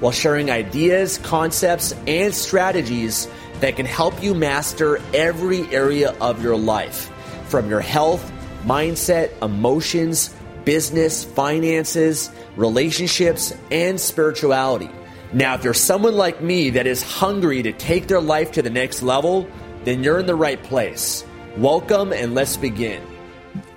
while sharing ideas, concepts, and strategies that can help you master every area of your life from your health, mindset, emotions, business, finances, relationships, and spirituality. Now, if you're someone like me that is hungry to take their life to the next level, then you're in the right place. Welcome and let's begin.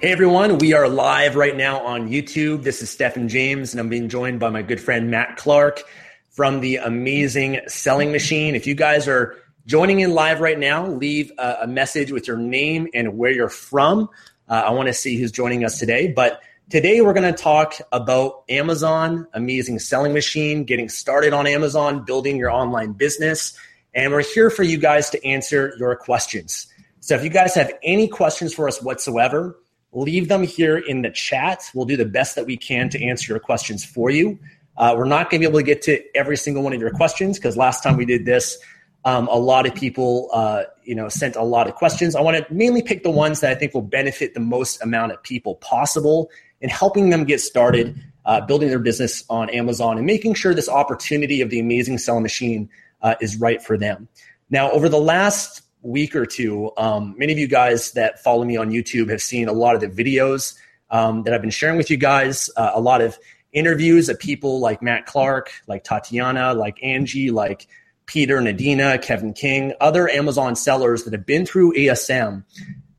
Hey everyone, we are live right now on YouTube. This is Stefan James, and I'm being joined by my good friend Matt Clark from the amazing Selling Machine. If you guys are joining in live right now, leave a, a message with your name and where you're from. Uh, I want to see who's joining us today. But Today, we're going to talk about Amazon, amazing selling machine, getting started on Amazon, building your online business. And we're here for you guys to answer your questions. So if you guys have any questions for us whatsoever, leave them here in the chat. We'll do the best that we can to answer your questions for you. Uh, we're not going to be able to get to every single one of your questions because last time we did this, um, a lot of people, uh, you know, sent a lot of questions. I want to mainly pick the ones that I think will benefit the most amount of people possible in helping them get started uh, building their business on Amazon and making sure this opportunity of the amazing selling machine uh, is right for them. Now, over the last week or two, um, many of you guys that follow me on YouTube have seen a lot of the videos um, that I've been sharing with you guys, uh, a lot of interviews of people like Matt Clark, like Tatiana, like Angie, like Peter, Nadina, Kevin King, other Amazon sellers that have been through ASM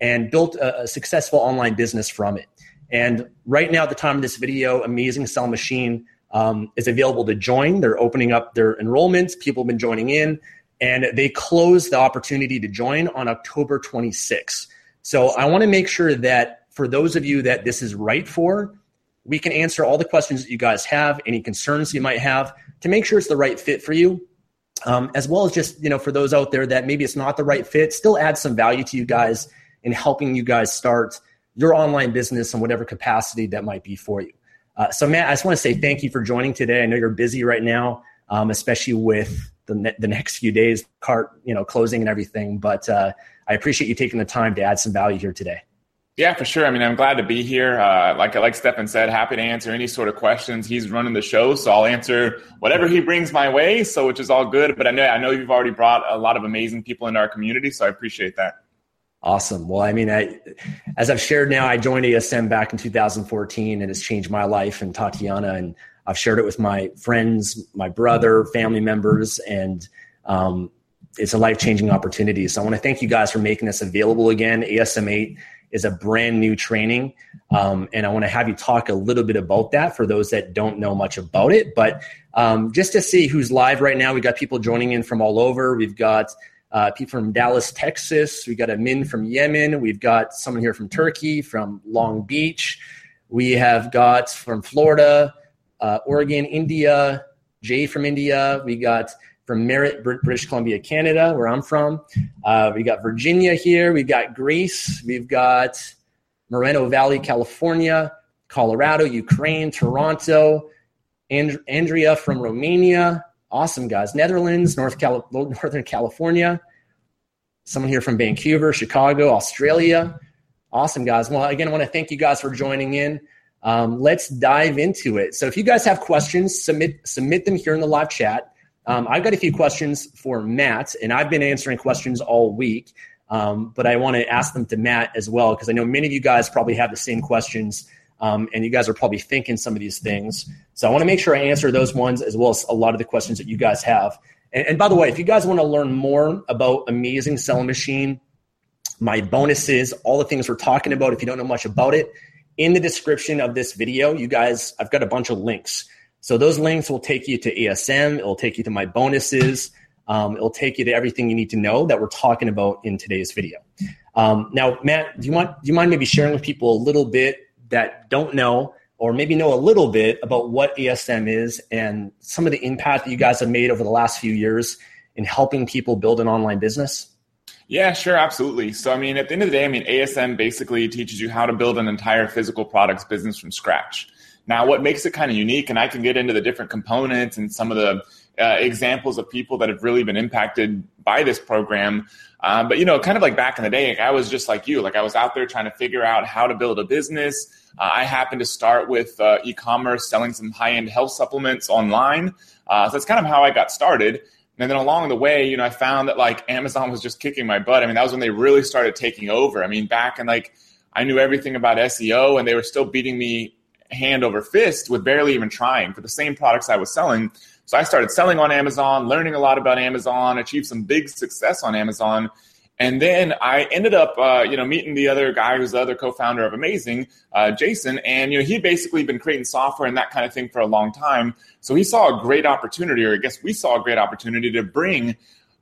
and built a, a successful online business from it. And right now, at the time of this video, Amazing Sell Machine um, is available to join. They're opening up their enrollments. People have been joining in, and they close the opportunity to join on October 26th. So I want to make sure that for those of you that this is right for, we can answer all the questions that you guys have, any concerns you might have, to make sure it's the right fit for you. Um, as well as just you know for those out there that maybe it's not the right fit, still add some value to you guys in helping you guys start your online business in whatever capacity that might be for you. Uh, so, Matt, I just want to say thank you for joining today. I know you're busy right now, um, especially with the, ne- the next few days, cart you know closing and everything. But uh, I appreciate you taking the time to add some value here today. Yeah, for sure. I mean, I'm glad to be here. Uh, like like Stefan said, happy to answer any sort of questions. He's running the show, so I'll answer whatever he brings my way. So, which is all good. But I know I know you've already brought a lot of amazing people into our community, so I appreciate that. Awesome. Well, I mean, I, as I've shared now, I joined ASM back in 2014 and it's changed my life and Tatiana. And I've shared it with my friends, my brother, family members, and um, it's a life changing opportunity. So I want to thank you guys for making this available again. ASM 8 is a brand new training. Um, and I want to have you talk a little bit about that for those that don't know much about it. But um, just to see who's live right now, we've got people joining in from all over. We've got uh, people from Dallas, Texas. We've got Amin from Yemen. We've got someone here from Turkey, from Long Beach. We have got from Florida, uh, Oregon, India, Jay from India. We got from Merritt, British Columbia, Canada, where I'm from. Uh, we got Virginia here. We've got Greece. We've got Moreno Valley, California, Colorado, Ukraine, Toronto, and- Andrea from Romania, Awesome, guys. Netherlands, North Northern California. Someone here from Vancouver, Chicago, Australia. Awesome, guys. Well, again, I want to thank you guys for joining in. Um, let's dive into it. So, if you guys have questions, submit submit them here in the live chat. Um, I've got a few questions for Matt, and I've been answering questions all week. Um, but I want to ask them to Matt as well because I know many of you guys probably have the same questions um, and you guys are probably thinking some of these things. So I want to make sure I answer those ones as well as a lot of the questions that you guys have. And, and by the way, if you guys want to learn more about Amazing Selling Machine, my bonuses, all the things we're talking about, if you don't know much about it, in the description of this video, you guys, I've got a bunch of links. So those links will take you to ASM, it will take you to my bonuses, um, it'll take you to everything you need to know that we're talking about in today's video. Um, now, Matt, do you want do you mind maybe sharing with people a little bit that don't know or maybe know a little bit about what ASM is and some of the impact that you guys have made over the last few years in helping people build an online business? Yeah, sure, absolutely. So, I mean, at the end of the day, I mean, ASM basically teaches you how to build an entire physical products business from scratch. Now, what makes it kind of unique, and I can get into the different components and some of the uh, examples of people that have really been impacted by this program. Um, but you know, kind of like back in the day, like I was just like you. Like I was out there trying to figure out how to build a business. Uh, I happened to start with uh, e-commerce, selling some high-end health supplements online. Uh, so that's kind of how I got started. And then along the way, you know, I found that like Amazon was just kicking my butt. I mean, that was when they really started taking over. I mean, back in like I knew everything about SEO, and they were still beating me hand over fist with barely even trying for the same products I was selling. So I started selling on Amazon, learning a lot about Amazon, achieved some big success on Amazon. And then I ended up, uh, you know, meeting the other guy who's the other co-founder of Amazing, uh, Jason, and you know he'd basically been creating software and that kind of thing for a long time. So he saw a great opportunity, or I guess we saw a great opportunity to bring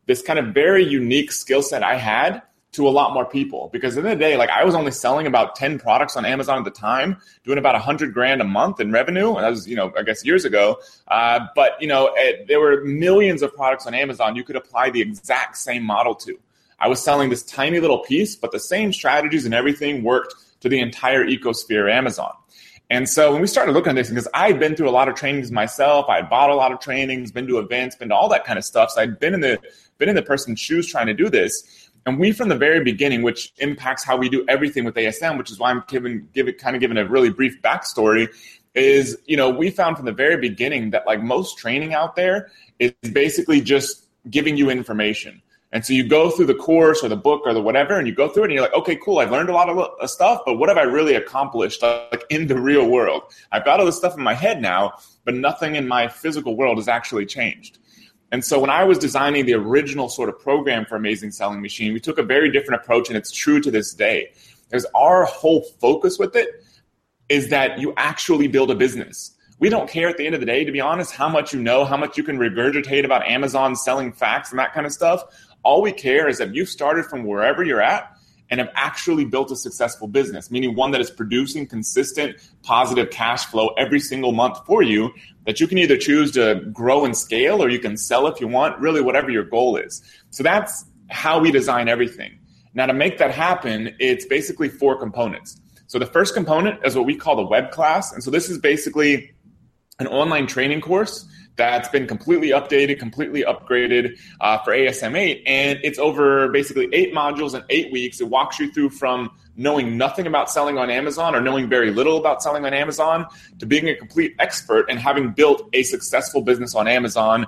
this kind of very unique skill set I had to a lot more people. Because in the, the day like i was only selling about 10 products on amazon at the time doing about 100 grand a month in revenue. And that was you know i guess years ago. Uh, but you know it, there were millions of products on amazon you could apply the exact same model to. I was selling this tiny little piece but the same strategies and everything worked to the entire ecosphere amazon. And so when we started looking at this, because I had been through a lot of trainings myself, I bought a lot of trainings, been to events, been to all that kind of stuff. So I'd been in the been in the person's shoes trying to do this. And we, from the very beginning, which impacts how we do everything with ASM, which is why I'm giving, giving kind of giving a really brief backstory, is you know we found from the very beginning that like most training out there is basically just giving you information. And so you go through the course or the book or the whatever, and you go through it, and you're like, okay, cool, I've learned a lot of stuff, but what have I really accomplished like in the real world? I've got all this stuff in my head now, but nothing in my physical world has actually changed. And so when I was designing the original sort of program for Amazing Selling Machine, we took a very different approach, and it's true to this day. Because our whole focus with it is that you actually build a business. We don't care at the end of the day, to be honest, how much you know, how much you can regurgitate about Amazon selling facts and that kind of stuff. All we care is that you've started from wherever you're at and have actually built a successful business, meaning one that is producing consistent positive cash flow every single month for you that you can either choose to grow and scale or you can sell if you want, really whatever your goal is. So that's how we design everything. Now, to make that happen, it's basically four components. So the first component is what we call the web class. And so this is basically an online training course that's been completely updated, completely upgraded uh, for ASM 8. And it's over basically eight modules in eight weeks. It walks you through from knowing nothing about selling on Amazon or knowing very little about selling on Amazon to being a complete expert and having built a successful business on Amazon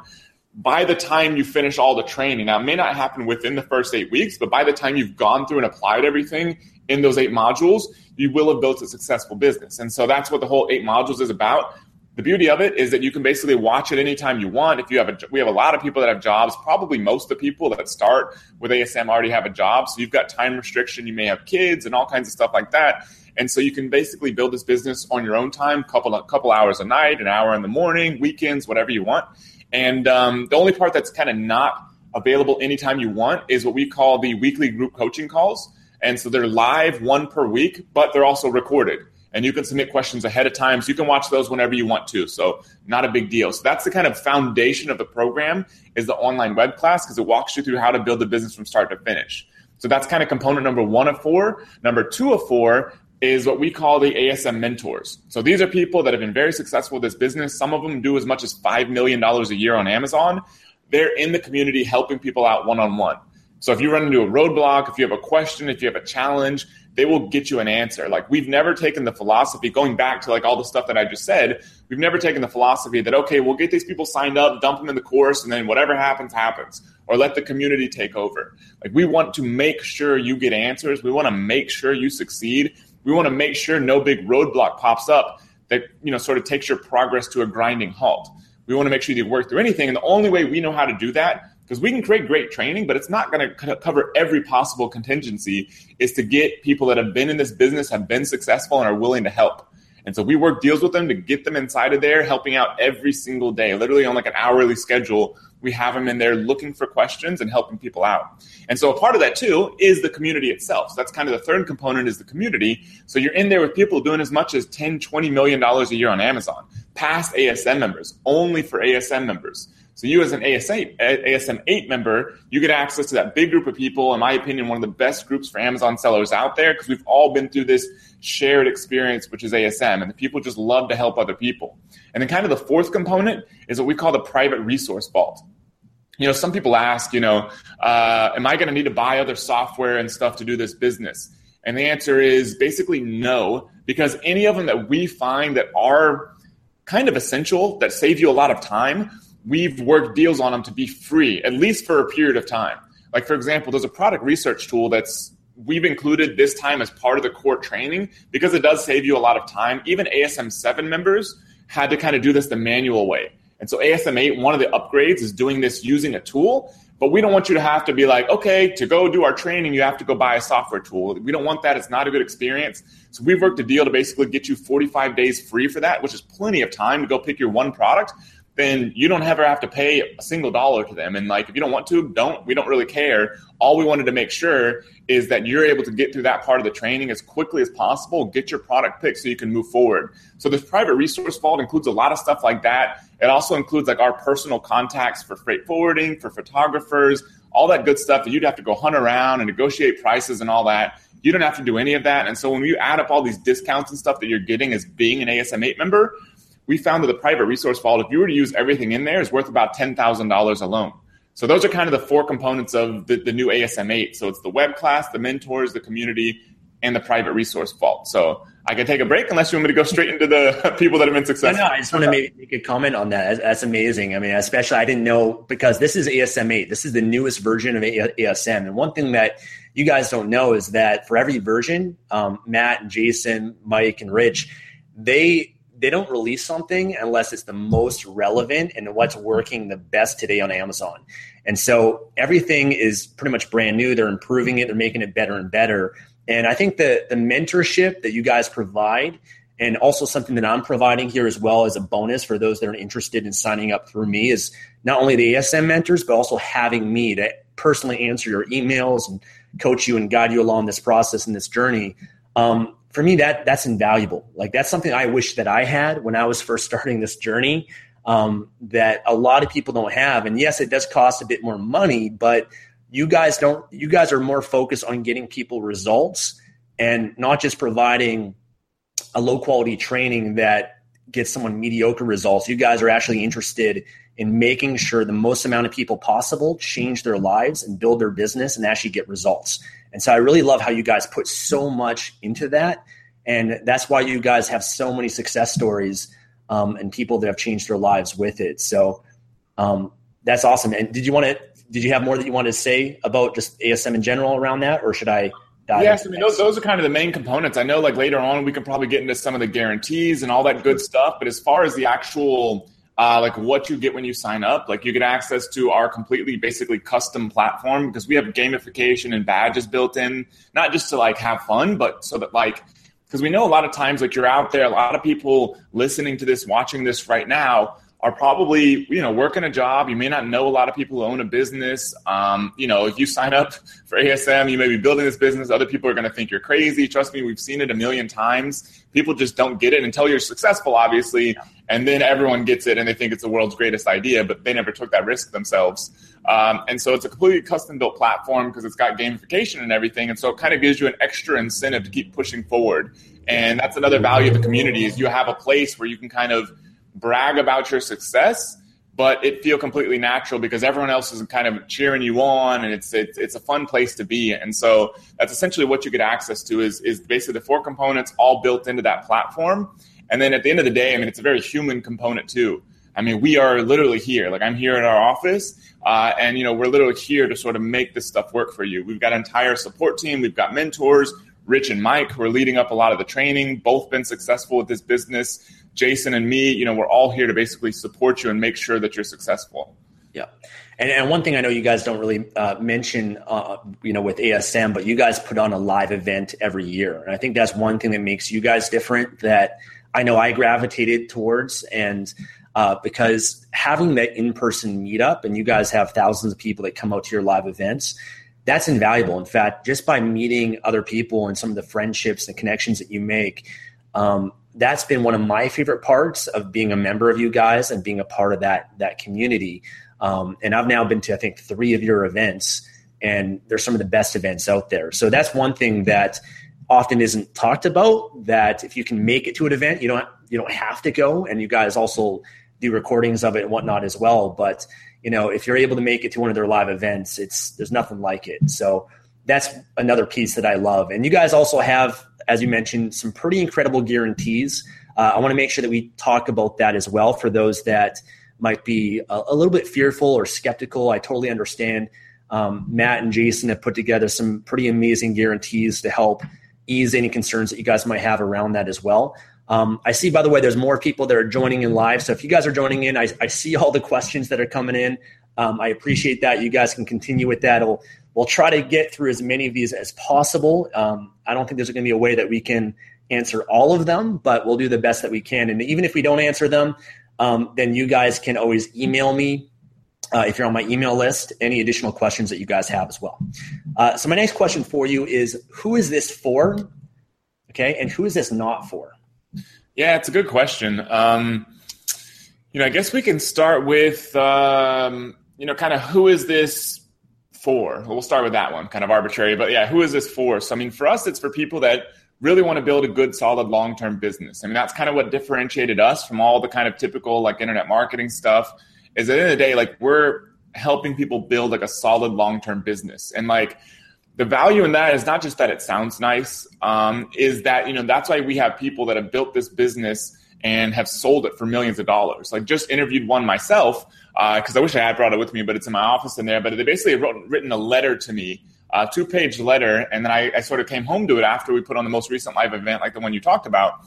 by the time you finish all the training. Now, it may not happen within the first eight weeks, but by the time you've gone through and applied everything in those eight modules, you will have built a successful business. And so that's what the whole eight modules is about the beauty of it is that you can basically watch it anytime you want. If you have a, we have a lot of people that have jobs. Probably most of the people that start with ASM already have a job, so you've got time restriction. You may have kids and all kinds of stuff like that, and so you can basically build this business on your own time, couple couple hours a night, an hour in the morning, weekends, whatever you want. And um, the only part that's kind of not available anytime you want is what we call the weekly group coaching calls. And so they're live one per week, but they're also recorded and you can submit questions ahead of time. So you can watch those whenever you want to. So not a big deal. So that's the kind of foundation of the program is the online web class because it walks you through how to build a business from start to finish. So that's kind of component number one of four. Number two of four is what we call the ASM mentors. So these are people that have been very successful with this business. Some of them do as much as $5 million a year on Amazon. They're in the community helping people out one on one. So if you run into a roadblock, if you have a question, if you have a challenge, they will get you an answer. Like we've never taken the philosophy, going back to like all the stuff that I just said, we've never taken the philosophy that, okay, we'll get these people signed up, dump them in the course, and then whatever happens, happens. Or let the community take over. Like we want to make sure you get answers. We want to make sure you succeed. We want to make sure no big roadblock pops up that, you know, sort of takes your progress to a grinding halt. We want to make sure you work through anything. And the only way we know how to do that because we can create great training, but it's not going to cover every possible contingency. Is to get people that have been in this business, have been successful, and are willing to help. And so we work deals with them to get them inside of there, helping out every single day, literally on like an hourly schedule. We have them in there looking for questions and helping people out. And so a part of that too is the community itself. So that's kind of the third component is the community. So you're in there with people doing as much as 10, 20 million dollars a year on Amazon, past ASM members, only for ASM members. So you as an AS8, ASM 8 member, you get access to that big group of people. In my opinion, one of the best groups for Amazon sellers out there because we've all been through this shared experience, which is ASM, and the people just love to help other people. And then kind of the fourth component is what we call the private resource vault. You know, some people ask, you know, uh, am I going to need to buy other software and stuff to do this business? And the answer is basically no, because any of them that we find that are kind of essential, that save you a lot of time, we've worked deals on them to be free, at least for a period of time. Like, for example, there's a product research tool that's we've included this time as part of the core training because it does save you a lot of time. Even ASM 7 members had to kind of do this the manual way. And so ASM 8, one of the upgrades is doing this using a tool. But we don't want you to have to be like, okay, to go do our training, you have to go buy a software tool. We don't want that. It's not a good experience. So we've worked a deal to basically get you 45 days free for that, which is plenty of time to go pick your one product then you don't ever have to pay a single dollar to them. And like, if you don't want to, don't. We don't really care. All we wanted to make sure is that you're able to get through that part of the training as quickly as possible, get your product picked so you can move forward. So this private resource vault includes a lot of stuff like that. It also includes like our personal contacts for freight forwarding, for photographers, all that good stuff that you'd have to go hunt around and negotiate prices and all that. You don't have to do any of that. And so when you add up all these discounts and stuff that you're getting as being an ASM 8 member, we found that the private resource vault, if you were to use everything in there, is worth about $10,000 alone. So those are kind of the four components of the, the new ASM 8. So it's the web class, the mentors, the community, and the private resource vault. So I can take a break unless you want me to go straight into the people that have been successful. No, no I just want to make, make a comment on that. That's, amazing. I mean, especially I didn't know because this is ASM 8. This is the newest version of ASM. And one thing that you guys don't know is that for every version, um, Matt and Jason, Mike and Rich, they they don't release something unless it's the most relevant and what's working the best today on Amazon. And so everything is pretty much brand new. They're improving it, they're making it better and better. And I think the the mentorship that you guys provide and also something that I'm providing here as well as a bonus for those that are interested in signing up through me is not only the ASM mentors, but also having me to personally answer your emails and coach you and guide you along this process and this journey. Um, for me that that's invaluable. Like that's something i wish that i had when i was first starting this journey um, that a lot of people don't have. And yes it does cost a bit more money but you guys don't you guys are more focused on getting people results and not just providing a low quality training that gets someone mediocre results. You guys are actually interested in making sure the most amount of people possible change their lives and build their business and actually get results and so I really love how you guys put so much into that. And that's why you guys have so many success stories um, and people that have changed their lives with it. So um, that's awesome. And did you want to, did you have more that you wanted to say about just ASM in general around that, or should I? Yes, I mean those, those are kind of the main components. I know, like later on, we can probably get into some of the guarantees and all that good stuff. But as far as the actual uh, like what you get when you sign up. Like you get access to our completely basically custom platform because we have gamification and badges built in, not just to like have fun, but so that like because we know a lot of times like you're out there, a lot of people listening to this, watching this right now are probably you know working a job. You may not know a lot of people who own a business. Um, you know, if you sign up for ASM, you may be building this business. Other people are going to think you're crazy. Trust me, we've seen it a million times. People just don't get it until you're successful, obviously, and then everyone gets it and they think it's the world's greatest idea, but they never took that risk themselves. Um, and so it's a completely custom built platform because it's got gamification and everything, and so it kind of gives you an extra incentive to keep pushing forward. And that's another value of the community is you have a place where you can kind of brag about your success, but it feel completely natural because everyone else is kind of cheering you on, and it's it's, it's a fun place to be. And so that's essentially what you get access to is is basically the four components all built into that platform. And then at the end of the day, I mean, it's a very human component too. I mean, we are literally here. Like I'm here in our office, uh, and you know, we're literally here to sort of make this stuff work for you. We've got an entire support team. We've got mentors. Rich and Mike, who are leading up a lot of the training, both been successful with this business. Jason and me, you know, we're all here to basically support you and make sure that you're successful. Yeah. And, and one thing I know you guys don't really uh, mention, uh, you know, with ASM, but you guys put on a live event every year. And I think that's one thing that makes you guys different that I know I gravitated towards. And uh, because having that in person meetup, and you guys have thousands of people that come out to your live events, that's invaluable. In fact, just by meeting other people and some of the friendships and connections that you make, Um, that's been one of my favorite parts of being a member of you guys and being a part of that that community. Um, and I've now been to I think three of your events, and they're some of the best events out there. So that's one thing that often isn't talked about. That if you can make it to an event, you don't you don't have to go, and you guys also do recordings of it and whatnot as well. But you know, if you're able to make it to one of their live events, it's there's nothing like it. So that's another piece that I love. And you guys also have as you mentioned, some pretty incredible guarantees. Uh, I want to make sure that we talk about that as well for those that might be a, a little bit fearful or skeptical. I totally understand. Um, Matt and Jason have put together some pretty amazing guarantees to help ease any concerns that you guys might have around that as well. Um, I see, by the way, there's more people that are joining in live. So if you guys are joining in, I, I see all the questions that are coming in. Um, I appreciate that. You guys can continue with that. It'll We'll try to get through as many of these as possible. Um, I don't think there's going to be a way that we can answer all of them, but we'll do the best that we can. And even if we don't answer them, um, then you guys can always email me uh, if you're on my email list, any additional questions that you guys have as well. Uh, so, my next question for you is Who is this for? Okay, and who is this not for? Yeah, it's a good question. Um, you know, I guess we can start with, um, you know, kind of who is this for? We'll start with that one, kind of arbitrary, but yeah, who is this for? So, I mean, for us, it's for people that really want to build a good, solid, long term business. I mean, that's kind of what differentiated us from all the kind of typical like internet marketing stuff. Is at the end of the day, like we're helping people build like a solid, long term business, and like the value in that is not just that it sounds nice, um, is that you know that's why we have people that have built this business and have sold it for millions of dollars. Like just interviewed one myself because uh, I wish I had brought it with me, but it's in my office in there. But they basically wrote written a letter to me, a two page letter, and then I, I, sort of came home to it after we put on the most recent live event, like the one you talked about.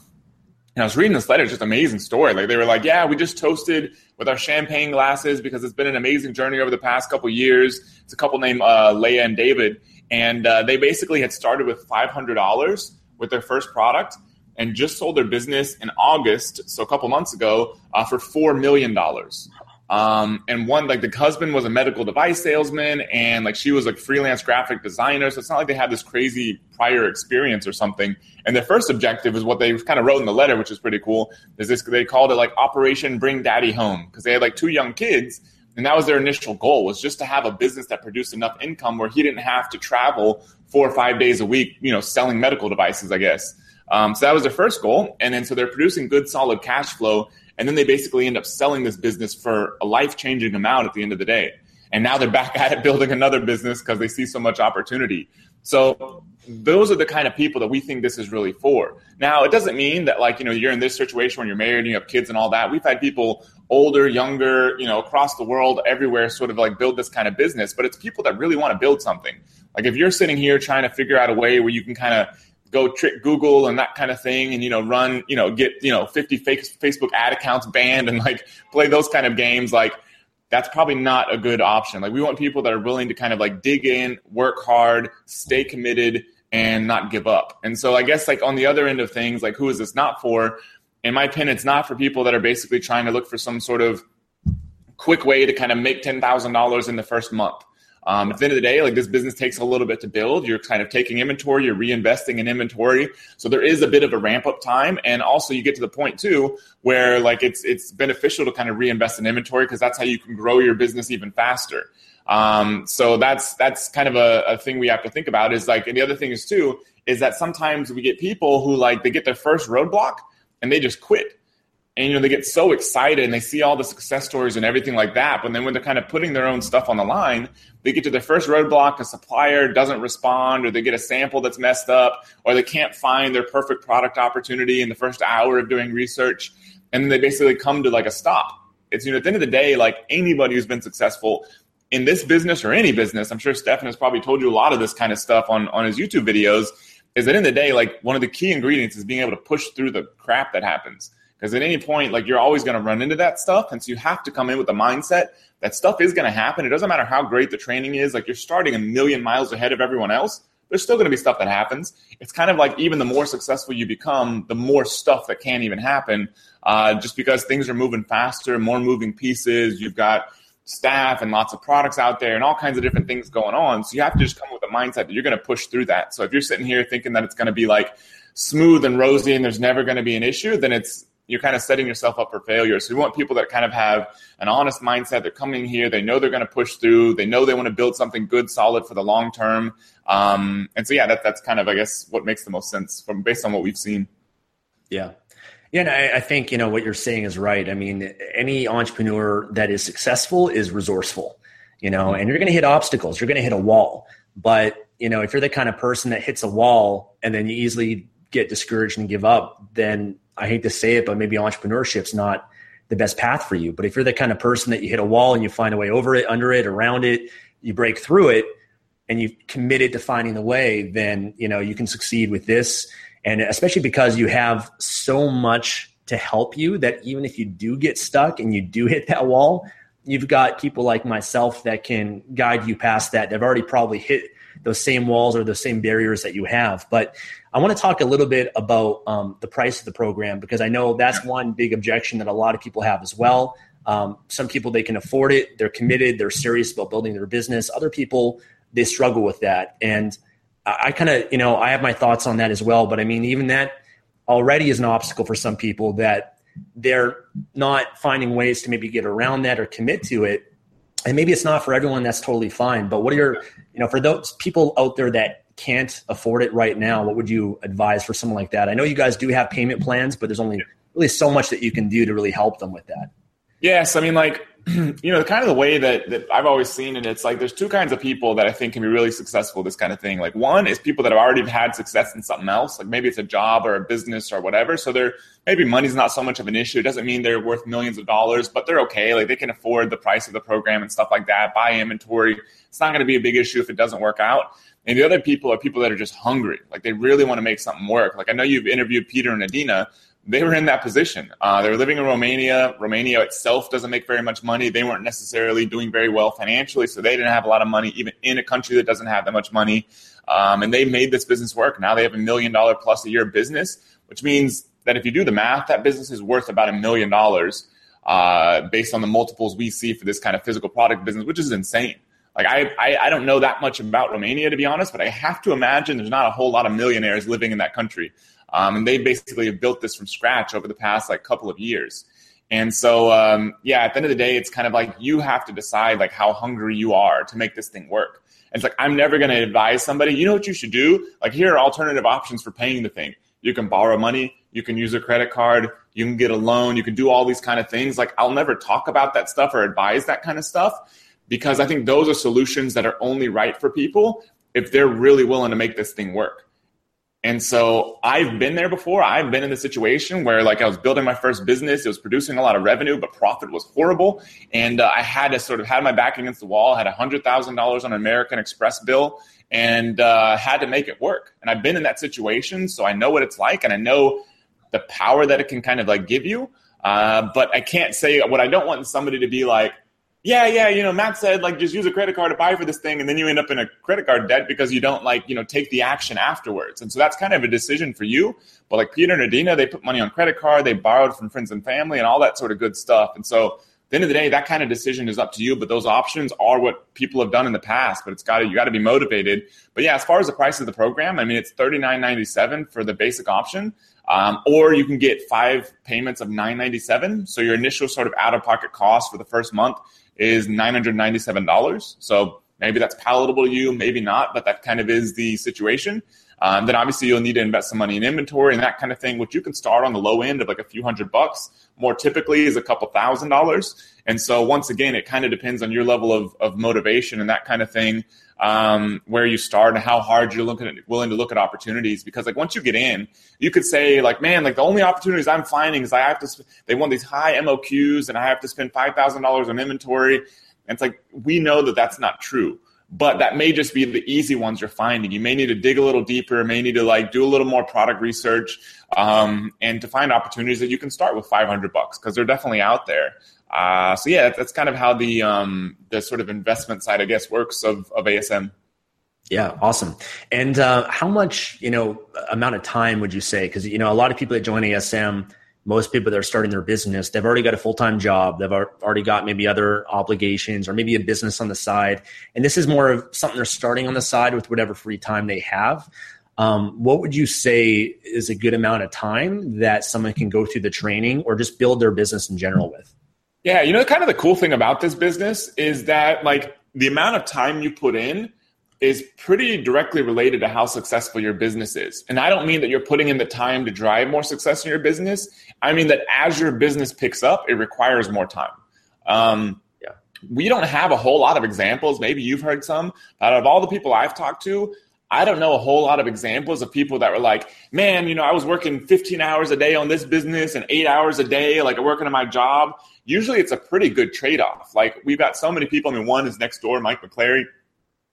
And I was reading this letter, just amazing story. Like they were like, "Yeah, we just toasted with our champagne glasses because it's been an amazing journey over the past couple years." It's a couple named uh, Leah and David, and uh, they basically had started with five hundred dollars with their first product and just sold their business in August, so a couple months ago, uh, for four million dollars. Um, and one like the husband was a medical device salesman, and like she was like freelance graphic designer. So it's not like they had this crazy prior experience or something. And their first objective is what they kind of wrote in the letter, which is pretty cool. Is this they called it like Operation Bring Daddy Home because they had like two young kids. And that was their initial goal was just to have a business that produced enough income where he didn't have to travel four or five days a week, you know, selling medical devices, I guess. Um, so that was their first goal. And then so they're producing good, solid cash flow. And then they basically end up selling this business for a life changing amount at the end of the day. And now they're back at it building another business because they see so much opportunity. So those are the kind of people that we think this is really for. Now, it doesn't mean that like, you know, you're in this situation when you're married and you have kids and all that. We've had people older, younger, you know, across the world, everywhere sort of like build this kind of business, but it's people that really want to build something. Like if you're sitting here trying to figure out a way where you can kind of go trick Google and that kind of thing, and you know, run, you know, get you know, fifty fake Facebook ad accounts banned and like play those kind of games, like that's probably not a good option. Like we want people that are willing to kind of like dig in, work hard, stay committed, and not give up. And so I guess like on the other end of things, like who is this not for? In my opinion, it's not for people that are basically trying to look for some sort of quick way to kind of make ten thousand dollars in the first month. Um, at the end of the day, like this business takes a little bit to build. You're kind of taking inventory, you're reinvesting in inventory. So there is a bit of a ramp up time. And also you get to the point too where like it's it's beneficial to kind of reinvest in inventory because that's how you can grow your business even faster. Um, so that's that's kind of a, a thing we have to think about is like and the other thing is too is that sometimes we get people who like they get their first roadblock and they just quit and you know they get so excited and they see all the success stories and everything like that. But then when they're kind of putting their own stuff on the line they get to their first roadblock a supplier doesn't respond or they get a sample that's messed up or they can't find their perfect product opportunity in the first hour of doing research. And then they basically come to like a stop. It's you know at the end of the day like anybody who's been successful in this business or any business i'm sure stefan has probably told you a lot of this kind of stuff on on his youtube videos is that in the day like one of the key ingredients is being able to push through the crap that happens because at any point, like you're always going to run into that stuff. And so you have to come in with the mindset that stuff is going to happen. It doesn't matter how great the training is. Like you're starting a million miles ahead of everyone else. There's still going to be stuff that happens. It's kind of like even the more successful you become, the more stuff that can't even happen. Uh, just because things are moving faster, more moving pieces. You've got staff and lots of products out there and all kinds of different things going on. So you have to just come with the mindset that you're going to push through that. So if you're sitting here thinking that it's going to be like smooth and rosy and there's never going to be an issue, then it's you're kind of setting yourself up for failure. So we want people that kind of have an honest mindset. They're coming here. They know they're going to push through. They know they want to build something good, solid for the long term. Um, and so, yeah, that, that's kind of, I guess, what makes the most sense from based on what we've seen. Yeah. Yeah, and I, I think you know what you're saying is right. I mean, any entrepreneur that is successful is resourceful, you know, and you're going to hit obstacles. You're going to hit a wall, but you know, if you're the kind of person that hits a wall and then you easily get discouraged and give up, then I hate to say it, but maybe entrepreneurship's not the best path for you. But if you're the kind of person that you hit a wall and you find a way over it, under it, around it, you break through it, and you've committed to finding the way, then you know you can succeed with this. And especially because you have so much to help you that even if you do get stuck and you do hit that wall, you've got people like myself that can guide you past that. They've already probably hit those same walls or those same barriers that you have. But I want to talk a little bit about um, the price of the program because I know that's one big objection that a lot of people have as well. Um, some people they can afford it, they're committed, they're serious about building their business. Other people they struggle with that, and I, I kind of you know I have my thoughts on that as well. But I mean, even that already is an obstacle for some people that they're not finding ways to maybe get around that or commit to it and maybe it's not for everyone that's totally fine but what are your you know for those people out there that can't afford it right now what would you advise for someone like that i know you guys do have payment plans but there's only really so much that you can do to really help them with that yes i mean like you know, the kind of the way that, that I've always seen it, it's like there's two kinds of people that I think can be really successful this kind of thing. Like one is people that have already had success in something else, like maybe it's a job or a business or whatever. So they're maybe money's not so much of an issue. It doesn't mean they're worth millions of dollars, but they're okay. Like they can afford the price of the program and stuff like that, buy inventory. It's not going to be a big issue if it doesn't work out. And the other people are people that are just hungry. Like they really want to make something work. Like I know you've interviewed Peter and Adina they were in that position. Uh, they were living in Romania. Romania itself doesn't make very much money. They weren't necessarily doing very well financially, so they didn't have a lot of money, even in a country that doesn't have that much money. Um, and they made this business work. Now they have a million dollar plus a year business, which means that if you do the math, that business is worth about a million dollars uh, based on the multiples we see for this kind of physical product business, which is insane. Like I, I, I don't know that much about Romania to be honest, but I have to imagine there's not a whole lot of millionaires living in that country. Um, and they basically have built this from scratch over the past like couple of years. And so, um, yeah, at the end of the day, it's kind of like you have to decide like how hungry you are to make this thing work. And it's like I'm never going to advise somebody. You know what you should do? Like here are alternative options for paying the thing. You can borrow money. You can use a credit card. You can get a loan. You can do all these kind of things. Like I'll never talk about that stuff or advise that kind of stuff because I think those are solutions that are only right for people if they're really willing to make this thing work. And so I've been there before. I've been in the situation where like I was building my first business. It was producing a lot of revenue, but profit was horrible. And uh, I had to sort of had my back against the wall, had $100,000 on an American Express bill and uh, had to make it work. And I've been in that situation. So I know what it's like and I know the power that it can kind of like give you. Uh, but I can't say what I don't want somebody to be like, yeah, yeah, you know, Matt said like just use a credit card to buy for this thing, and then you end up in a credit card debt because you don't like, you know, take the action afterwards. And so that's kind of a decision for you. But like Peter and Adina, they put money on credit card, they borrowed from friends and family and all that sort of good stuff. And so at the end of the day, that kind of decision is up to you. But those options are what people have done in the past. But it's got to you got to be motivated. But yeah, as far as the price of the program, I mean, it's thirty nine ninety seven for the basic option. Um, or you can get five payments of nine ninety seven. So your initial sort of out of pocket cost for the first month is $997. So maybe that's palatable to you, maybe not, but that kind of is the situation. Um, then obviously you'll need to invest some money in inventory and that kind of thing, which you can start on the low end of like a few hundred bucks. More typically is a couple thousand dollars. And so once again, it kind of depends on your level of, of motivation and that kind of thing, um, where you start and how hard you're looking at, willing to look at opportunities. Because like once you get in, you could say like, man, like the only opportunities I'm finding is I have to, sp- they want these high MOQs and I have to spend $5,000 on inventory. And it's like, we know that that's not true but that may just be the easy ones you're finding. You may need to dig a little deeper, may need to like do a little more product research, um, and to find opportunities that you can start with 500 bucks because they're definitely out there. Uh, so yeah, that's kind of how the um, the sort of investment side, I guess, works of of ASM. Yeah, awesome. And uh, how much you know amount of time would you say? Because you know a lot of people that join ASM most people that are starting their business, they've already got a full time job. They've already got maybe other obligations or maybe a business on the side. And this is more of something they're starting on the side with whatever free time they have. Um, what would you say is a good amount of time that someone can go through the training or just build their business in general with? Yeah, you know, kind of the cool thing about this business is that like the amount of time you put in is pretty directly related to how successful your business is. And I don't mean that you're putting in the time to drive more success in your business. I mean that as your business picks up, it requires more time. Um, yeah. We don't have a whole lot of examples. Maybe you've heard some. Out of all the people I've talked to, I don't know a whole lot of examples of people that were like, man, you know, I was working 15 hours a day on this business and eight hours a day, like working on my job. Usually it's a pretty good trade off. Like we've got so many people. I mean, one is next door, Mike McClary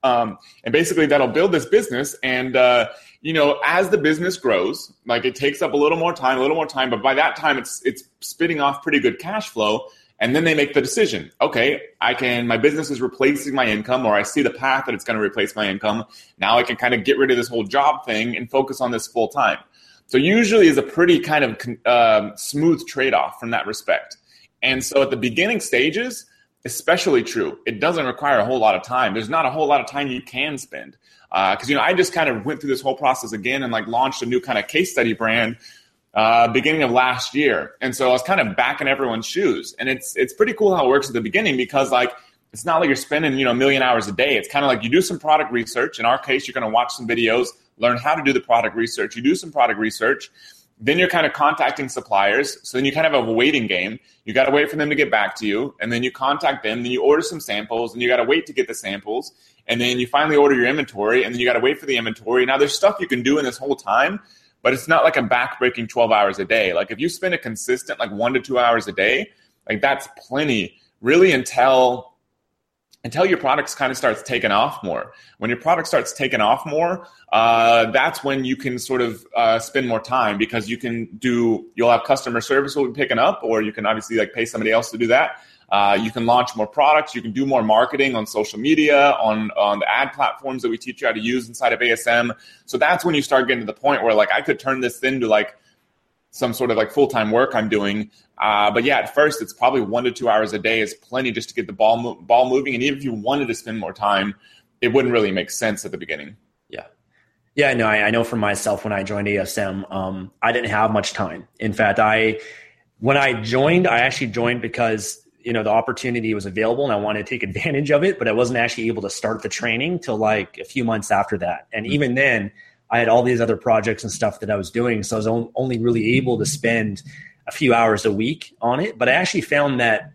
um, and basically, that'll build this business. And, uh, you know, as the business grows, like it takes up a little more time, a little more time, but by that time, it's, it's spitting off pretty good cash flow. And then they make the decision okay, I can, my business is replacing my income, or I see the path that it's going to replace my income. Now I can kind of get rid of this whole job thing and focus on this full time. So, usually is a pretty kind of uh, smooth trade off from that respect. And so, at the beginning stages, especially true. It doesn't require a whole lot of time. There's not a whole lot of time you can spend. Because, uh, you know, I just kind of went through this whole process again and like launched a new kind of case study brand uh, beginning of last year. And so I was kind of back in everyone's shoes. And it's, it's pretty cool how it works at the beginning because like, it's not like you're spending, you know, a million hours a day. It's kind of like you do some product research. In our case, you're going to watch some videos, learn how to do the product research. You do some product research then you're kind of contacting suppliers. So then you kind of have a waiting game. You got to wait for them to get back to you. And then you contact them. Then you order some samples and you got to wait to get the samples. And then you finally order your inventory and then you got to wait for the inventory. Now there's stuff you can do in this whole time, but it's not like a backbreaking 12 hours a day. Like if you spend a consistent like one to two hours a day, like that's plenty really until until your products kind of starts taking off more. When your product starts taking off more, uh, that's when you can sort of uh, spend more time because you can do you'll have customer service will be picking up, or you can obviously like pay somebody else to do that. Uh, you can launch more products. You can do more marketing on social media, on on the ad platforms that we teach you how to use inside of ASM. So that's when you start getting to the point where like I could turn this into like some sort of like full time work I'm doing. Uh, but yeah, at first it's probably one to two hours a day is plenty just to get the ball mo- ball moving. And even if you wanted to spend more time, it wouldn't really make sense at the beginning. Yeah. Yeah, no, I, I know for myself when I joined ASM, um, I didn't have much time. In fact, I when I joined, I actually joined because you know the opportunity was available and I wanted to take advantage of it, but I wasn't actually able to start the training till like a few months after that. And mm-hmm. even then, I had all these other projects and stuff that I was doing. So I was only really able to spend a few hours a week on it. But I actually found that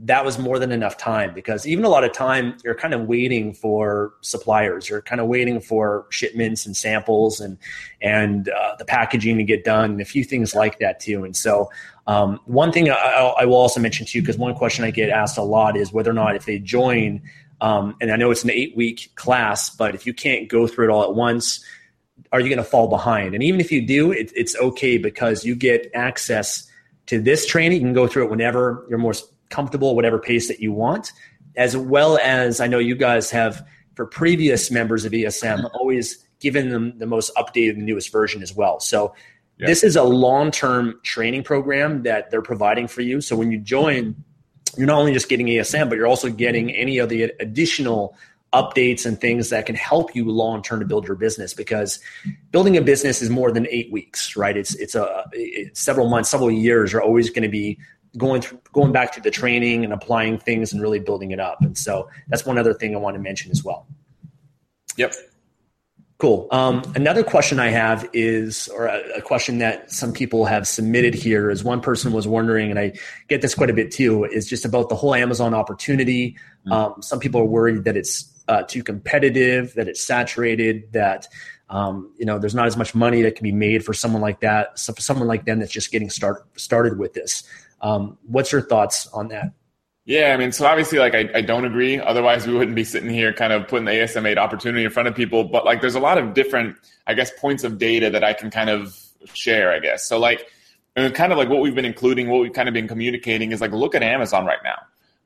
that was more than enough time because even a lot of time you're kind of waiting for suppliers you're kind of waiting for shipments and samples and and uh, the packaging to get done and a few things like that too and so um, one thing I, I, will also mention to you because one question i get asked a lot is whether or not if they join um, and i know it's an eight week class but if you can't go through it all at once are you going to fall behind? And even if you do, it, it's okay because you get access to this training. You can go through it whenever you're more comfortable, whatever pace that you want, as well as I know you guys have for previous members of ASM always given them the most updated and newest version as well. So yeah. this is a long-term training program that they're providing for you. So when you join, you're not only just getting ASM, but you're also getting any of the additional updates and things that can help you long term to build your business because building a business is more than eight weeks right it's it's a it's several months several years are always going to be going through going back to the training and applying things and really building it up and so that's one other thing i want to mention as well yep Cool. Um, another question I have is, or a, a, question that some people have submitted here is one person was wondering, and I get this quite a bit too, is just about the whole Amazon opportunity. Mm-hmm. Um, some people are worried that it's uh, too competitive, that it's saturated, that um, you know there's not as much money that can be made for someone like that. So for someone like them that's just getting start, started with this, um, what's your thoughts on that? Yeah, I mean, so obviously, like, I, I don't agree. Otherwise, we wouldn't be sitting here kind of putting the ASM 8 opportunity in front of people. But, like, there's a lot of different, I guess, points of data that I can kind of share, I guess. So, like, kind of like what we've been including, what we've kind of been communicating is like, look at Amazon right now.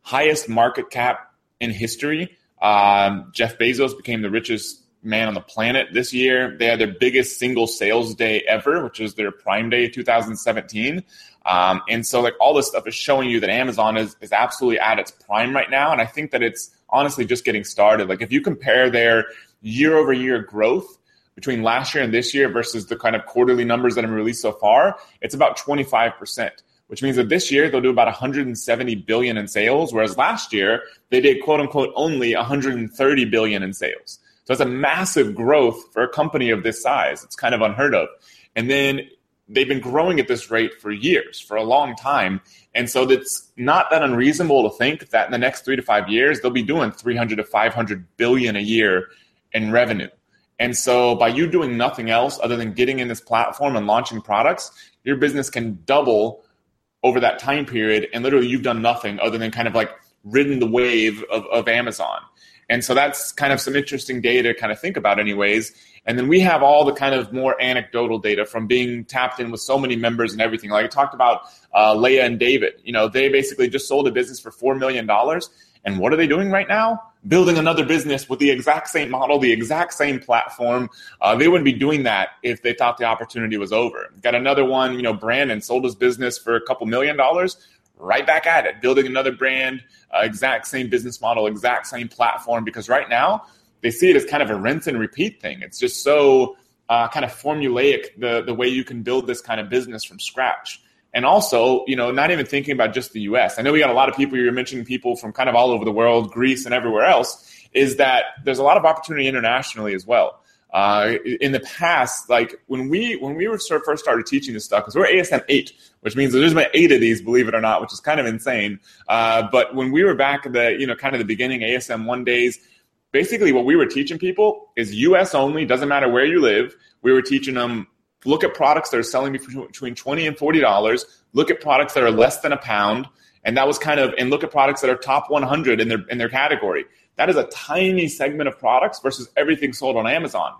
Highest market cap in history. Um, Jeff Bezos became the richest man on the planet this year. They had their biggest single sales day ever, which was their Prime Day 2017. Um, and so like all this stuff is showing you that Amazon is, is absolutely at its prime right now. And I think that it's honestly just getting started. Like if you compare their year over year growth between last year and this year versus the kind of quarterly numbers that have been released so far, it's about 25%, which means that this year they'll do about 170 billion in sales, whereas last year they did quote unquote only 130 billion in sales. So it's a massive growth for a company of this size. It's kind of unheard of. And then they've been growing at this rate for years, for a long time. And so it's not that unreasonable to think that in the next three to five years, they'll be doing 300 to 500 billion a year in revenue. And so by you doing nothing else other than getting in this platform and launching products, your business can double over that time period. And literally you've done nothing other than kind of like ridden the wave of, of Amazon. And so that's kind of some interesting data to kind of think about anyways. And then we have all the kind of more anecdotal data from being tapped in with so many members and everything. Like I talked about uh, Leah and David. You know, they basically just sold a business for $4 million. And what are they doing right now? Building another business with the exact same model, the exact same platform. Uh, they wouldn't be doing that if they thought the opportunity was over. Got another one, you know, Brandon sold his business for a couple million dollars right back at it, building another brand, uh, exact same business model, exact same platform. Because right now, they see it as kind of a rinse and repeat thing. It's just so uh, kind of formulaic the the way you can build this kind of business from scratch. And also, you know, not even thinking about just the U.S. I know we got a lot of people. You're mentioning people from kind of all over the world, Greece and everywhere else. Is that there's a lot of opportunity internationally as well. Uh, in the past, like when we when we were first started teaching this stuff, because we're ASM eight, which means there's been eight of these, believe it or not, which is kind of insane. Uh, but when we were back in the you know kind of the beginning ASM one days, basically what we were teaching people is US only, doesn't matter where you live. We were teaching them look at products that are selling between 20 and 40 dollars, look at products that are less than a pound, and that was kind of and look at products that are top 100 in their in their category. That is a tiny segment of products versus everything sold on Amazon.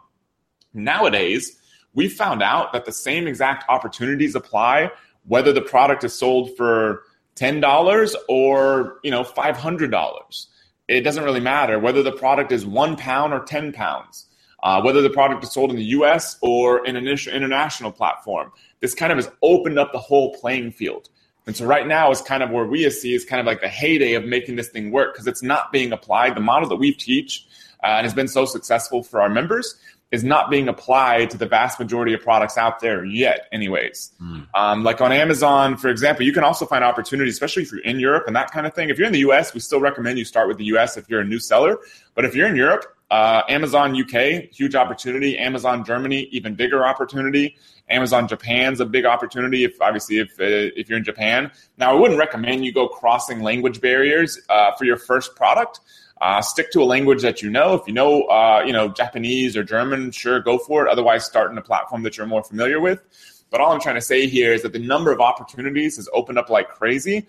Nowadays, we found out that the same exact opportunities apply whether the product is sold for $10 or, you know, $500 it doesn't really matter whether the product is one pound or 10 pounds, uh, whether the product is sold in the US or in an international platform. This kind of has opened up the whole playing field. And so right now is kind of where we see is kind of like the heyday of making this thing work because it's not being applied. The model that we teach uh, and has been so successful for our members is not being applied to the vast majority of products out there yet, anyways. Mm. Um, like on Amazon, for example, you can also find opportunities, especially if you're in Europe and that kind of thing. If you're in the US, we still recommend you start with the US if you're a new seller. But if you're in Europe, uh, Amazon UK, huge opportunity. Amazon Germany, even bigger opportunity. Amazon Japan's a big opportunity. If obviously if uh, if you're in Japan, now I wouldn't recommend you go crossing language barriers uh, for your first product. Uh, stick to a language that you know. If you know, uh, you know Japanese or German, sure, go for it. Otherwise, start in a platform that you're more familiar with. But all I'm trying to say here is that the number of opportunities has opened up like crazy,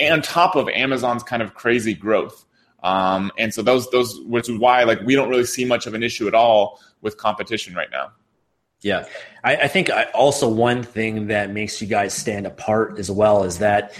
and top of Amazon's kind of crazy growth. Um, and so those those which is why like we don't really see much of an issue at all with competition right now. Yeah, I, I think also one thing that makes you guys stand apart as well is that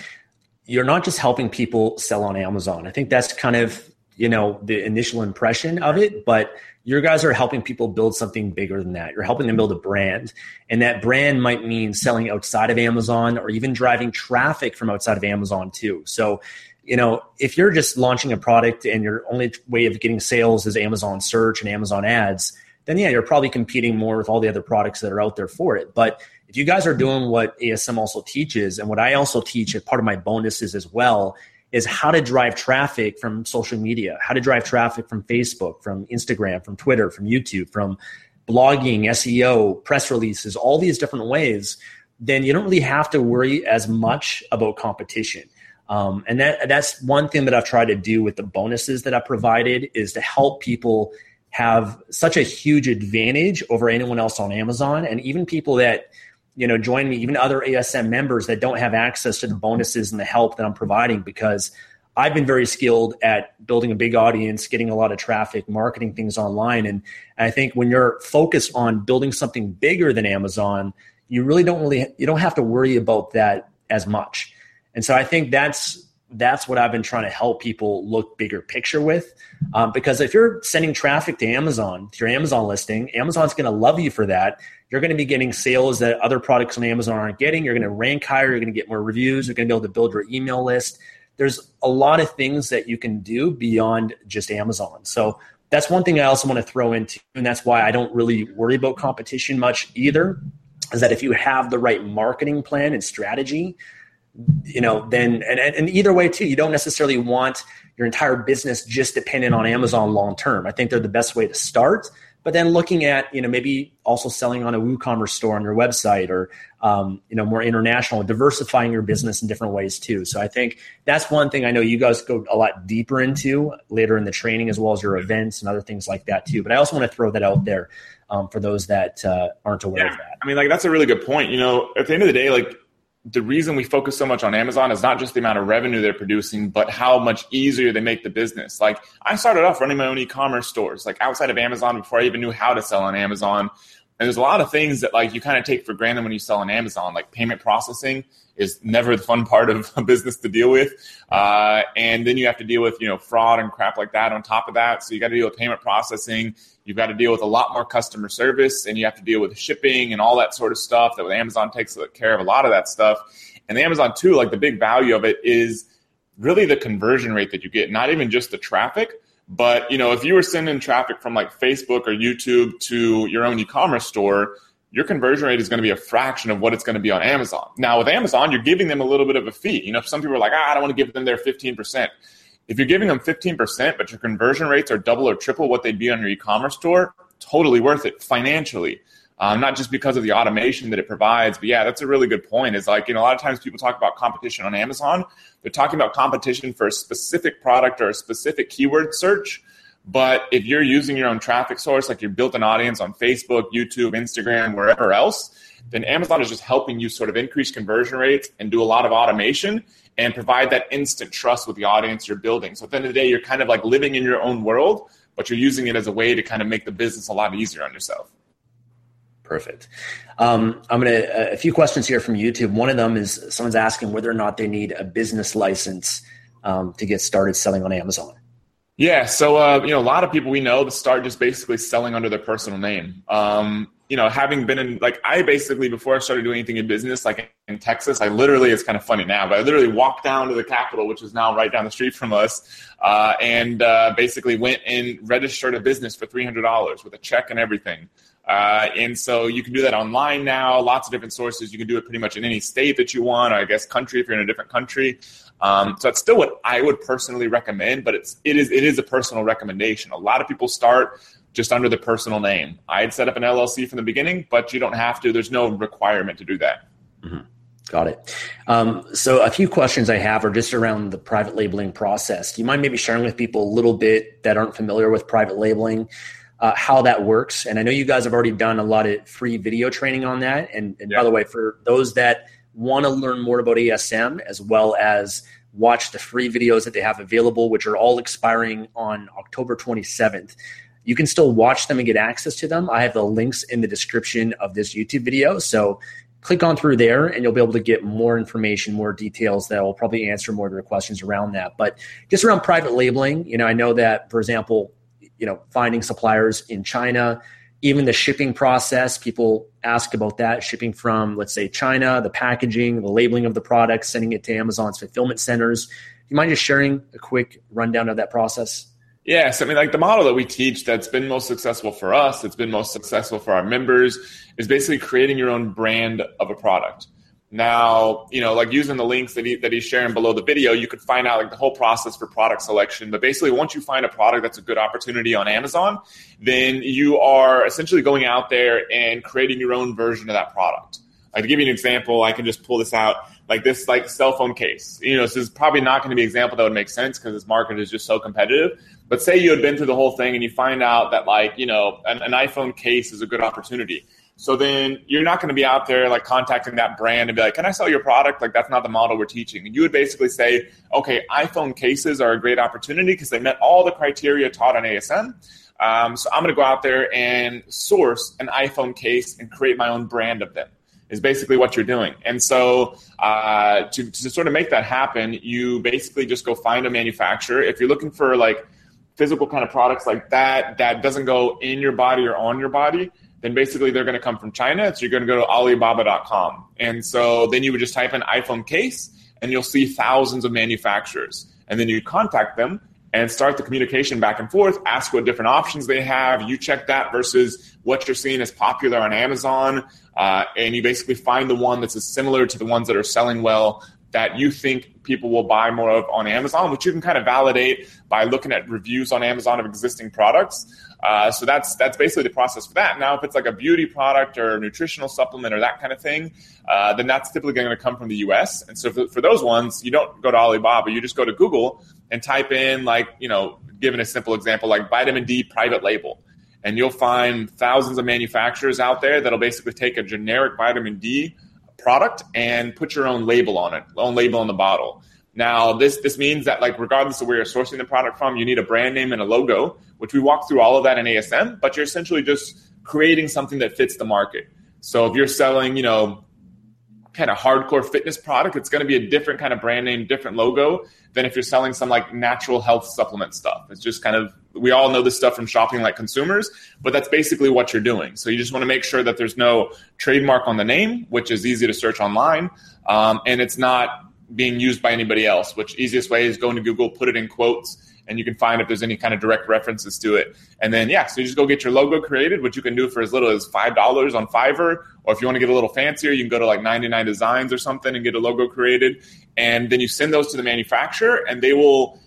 you're not just helping people sell on Amazon. I think that's kind of you know the initial impression of it but your guys are helping people build something bigger than that you're helping them build a brand and that brand might mean selling outside of amazon or even driving traffic from outside of amazon too so you know if you're just launching a product and your only way of getting sales is amazon search and amazon ads then yeah you're probably competing more with all the other products that are out there for it but if you guys are doing what asm also teaches and what i also teach as part of my bonuses as well is how to drive traffic from social media, how to drive traffic from Facebook, from Instagram, from Twitter, from YouTube, from blogging, SEO, press releases, all these different ways, then you don't really have to worry as much about competition. Um, and that that's one thing that I've tried to do with the bonuses that I provided is to help people have such a huge advantage over anyone else on Amazon and even people that you know, join me, even other ASM members that don't have access to the bonuses and the help that I'm providing because I've been very skilled at building a big audience, getting a lot of traffic, marketing things online. And I think when you're focused on building something bigger than Amazon, you really don't really you don't have to worry about that as much. And so I think that's that's what I've been trying to help people look bigger picture with. Um, because if you're sending traffic to Amazon, to your Amazon listing, Amazon's going to love you for that. You're going to be getting sales that other products on Amazon aren't getting. You're going to rank higher. You're going to get more reviews. You're going to be able to build your email list. There's a lot of things that you can do beyond just Amazon. So that's one thing I also want to throw into, and that's why I don't really worry about competition much either. Is that if you have the right marketing plan and strategy, you know, then and, and either way too, you don't necessarily want your entire business just dependent on Amazon long term. I think they're the best way to start. But then looking at, you know, maybe also selling on a WooCommerce store on your website or, um, you know, more international, diversifying your business in different ways too. So I think that's one thing I know you guys go a lot deeper into later in the training as well as your events and other things like that too. But I also want to throw that out there um, for those that uh, aren't aware yeah. of that. I mean, like, that's a really good point. You know, at the end of the day, like, the reason we focus so much on Amazon is not just the amount of revenue they're producing, but how much easier they make the business. Like I started off running my own e-commerce stores, like outside of Amazon before I even knew how to sell on Amazon. And there's a lot of things that like you kind of take for granted when you sell on Amazon, like payment processing is never the fun part of a business to deal with. Uh, and then you have to deal with, you know, fraud and crap like that on top of that. So you got to deal with payment processing. You've got to deal with a lot more customer service and you have to deal with shipping and all that sort of stuff that Amazon takes care of a lot of that stuff. And the Amazon too, like the big value of it is really the conversion rate that you get, not even just the traffic, but you know, if you were sending traffic from like Facebook or YouTube to your own e-commerce store, your conversion rate is going to be a fraction of what it's going to be on Amazon. Now, with Amazon, you're giving them a little bit of a fee. You know, some people are like, ah, I don't want to give them their 15%. If you're giving them 15%, but your conversion rates are double or triple what they'd be on your e-commerce store, totally worth it financially. Um, not just because of the automation that it provides, but yeah, that's a really good point. Is like, you know, a lot of times people talk about competition on Amazon. They're talking about competition for a specific product or a specific keyword search. But if you're using your own traffic source, like you built an audience on Facebook, YouTube, Instagram, wherever else, then Amazon is just helping you sort of increase conversion rates and do a lot of automation and provide that instant trust with the audience you're building. So at the end of the day, you're kind of like living in your own world, but you're using it as a way to kind of make the business a lot easier on yourself. Perfect. Um, I'm to, a few questions here from YouTube. One of them is someone's asking whether or not they need a business license um, to get started selling on Amazon. Yeah, so uh, you know, a lot of people we know start just basically selling under their personal name. Um, you know, having been in like I basically before I started doing anything in business, like in Texas, I literally it's kind of funny now, but I literally walked down to the Capitol, which is now right down the street from us, uh, and uh, basically went and registered a business for three hundred dollars with a check and everything. Uh, and so you can do that online now. Lots of different sources. You can do it pretty much in any state that you want, or I guess country if you're in a different country. Um, so that's still what I would personally recommend, but it's it is it is a personal recommendation. A lot of people start just under the personal name. I'd set up an LLC from the beginning, but you don't have to. There's no requirement to do that. Mm-hmm. Got it. Um, so a few questions I have are just around the private labeling process. Do you mind maybe sharing with people a little bit that aren't familiar with private labeling? Uh, how that works. And I know you guys have already done a lot of free video training on that. And, and yeah. by the way, for those that want to learn more about ASM as well as watch the free videos that they have available, which are all expiring on October 27th, you can still watch them and get access to them. I have the links in the description of this YouTube video. So click on through there and you'll be able to get more information, more details that will probably answer more of your questions around that. But just around private labeling, you know, I know that, for example, you know, finding suppliers in China, even the shipping process, people ask about that shipping from, let's say, China, the packaging, the labeling of the product, sending it to Amazon's fulfillment centers. Do you mind just sharing a quick rundown of that process? Yes, I mean, like the model that we teach that's been most successful for us, that's been most successful for our members, is basically creating your own brand of a product. Now, you know, like using the links that, he, that he's sharing below the video, you could find out like the whole process for product selection. But basically, once you find a product that's a good opportunity on Amazon, then you are essentially going out there and creating your own version of that product. Like to give you an example, I can just pull this out like this like cell phone case. You know, this is probably not going to be an example that would make sense because this market is just so competitive. But say you had been through the whole thing and you find out that like you know an, an iPhone case is a good opportunity. So then you're not going to be out there like contacting that brand and be like, "Can I sell your product?" Like that's not the model we're teaching. You would basically say, "Okay, iPhone cases are a great opportunity because they met all the criteria taught on ASM." Um, so I'm going to go out there and source an iPhone case and create my own brand of them is basically what you're doing. And so uh, to, to sort of make that happen, you basically just go find a manufacturer. If you're looking for like physical kind of products like that that doesn't go in your body or on your body, then basically they're going to come from China. So you're going to go to Alibaba.com. And so then you would just type in iPhone case and you'll see thousands of manufacturers. And then you contact them and start the communication back and forth, ask what different options they have. You check that versus what you're seeing as popular on Amazon. Uh, and you basically find the one that's as similar to the ones that are selling well that you think people will buy more of on Amazon, which you can kind of validate by looking at reviews on Amazon of existing products. Uh, so that's that's basically the process for that. Now, if it's like a beauty product or a nutritional supplement or that kind of thing, uh, then that's typically going to come from the U.S. And so for, for those ones, you don't go to Alibaba, you just go to Google and type in like you know, given a simple example like vitamin D private label, and you'll find thousands of manufacturers out there that'll basically take a generic vitamin D product and put your own label on it, own label on the bottle. Now, this this means that like regardless of where you're sourcing the product from, you need a brand name and a logo, which we walk through all of that in ASM. But you're essentially just creating something that fits the market. So if you're selling, you know, kind of hardcore fitness product, it's going to be a different kind of brand name, different logo than if you're selling some like natural health supplement stuff. It's just kind of we all know this stuff from shopping like consumers, but that's basically what you're doing. So you just want to make sure that there's no trademark on the name, which is easy to search online, um, and it's not being used by anybody else. Which easiest way is going to Google, put it in quotes, and you can find if there's any kind of direct references to it. And then yeah, so you just go get your logo created, which you can do for as little as five dollars on Fiverr, or if you want to get a little fancier, you can go to like 99 Designs or something and get a logo created, and then you send those to the manufacturer, and they will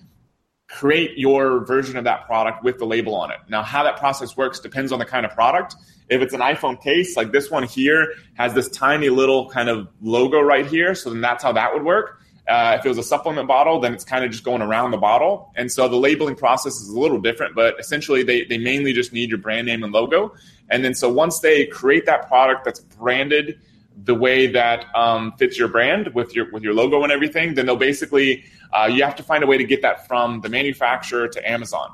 create your version of that product with the label on it. Now, how that process works depends on the kind of product. If it's an iPhone case, like this one here has this tiny little kind of logo right here, so then that's how that would work. Uh, if it was a supplement bottle, then it's kind of just going around the bottle. And so the labeling process is a little different, but essentially they, they mainly just need your brand name and logo. And then so once they create that product that's branded the way that um, fits your brand with your with your logo and everything, then they'll basically uh, you have to find a way to get that from the manufacturer to Amazon.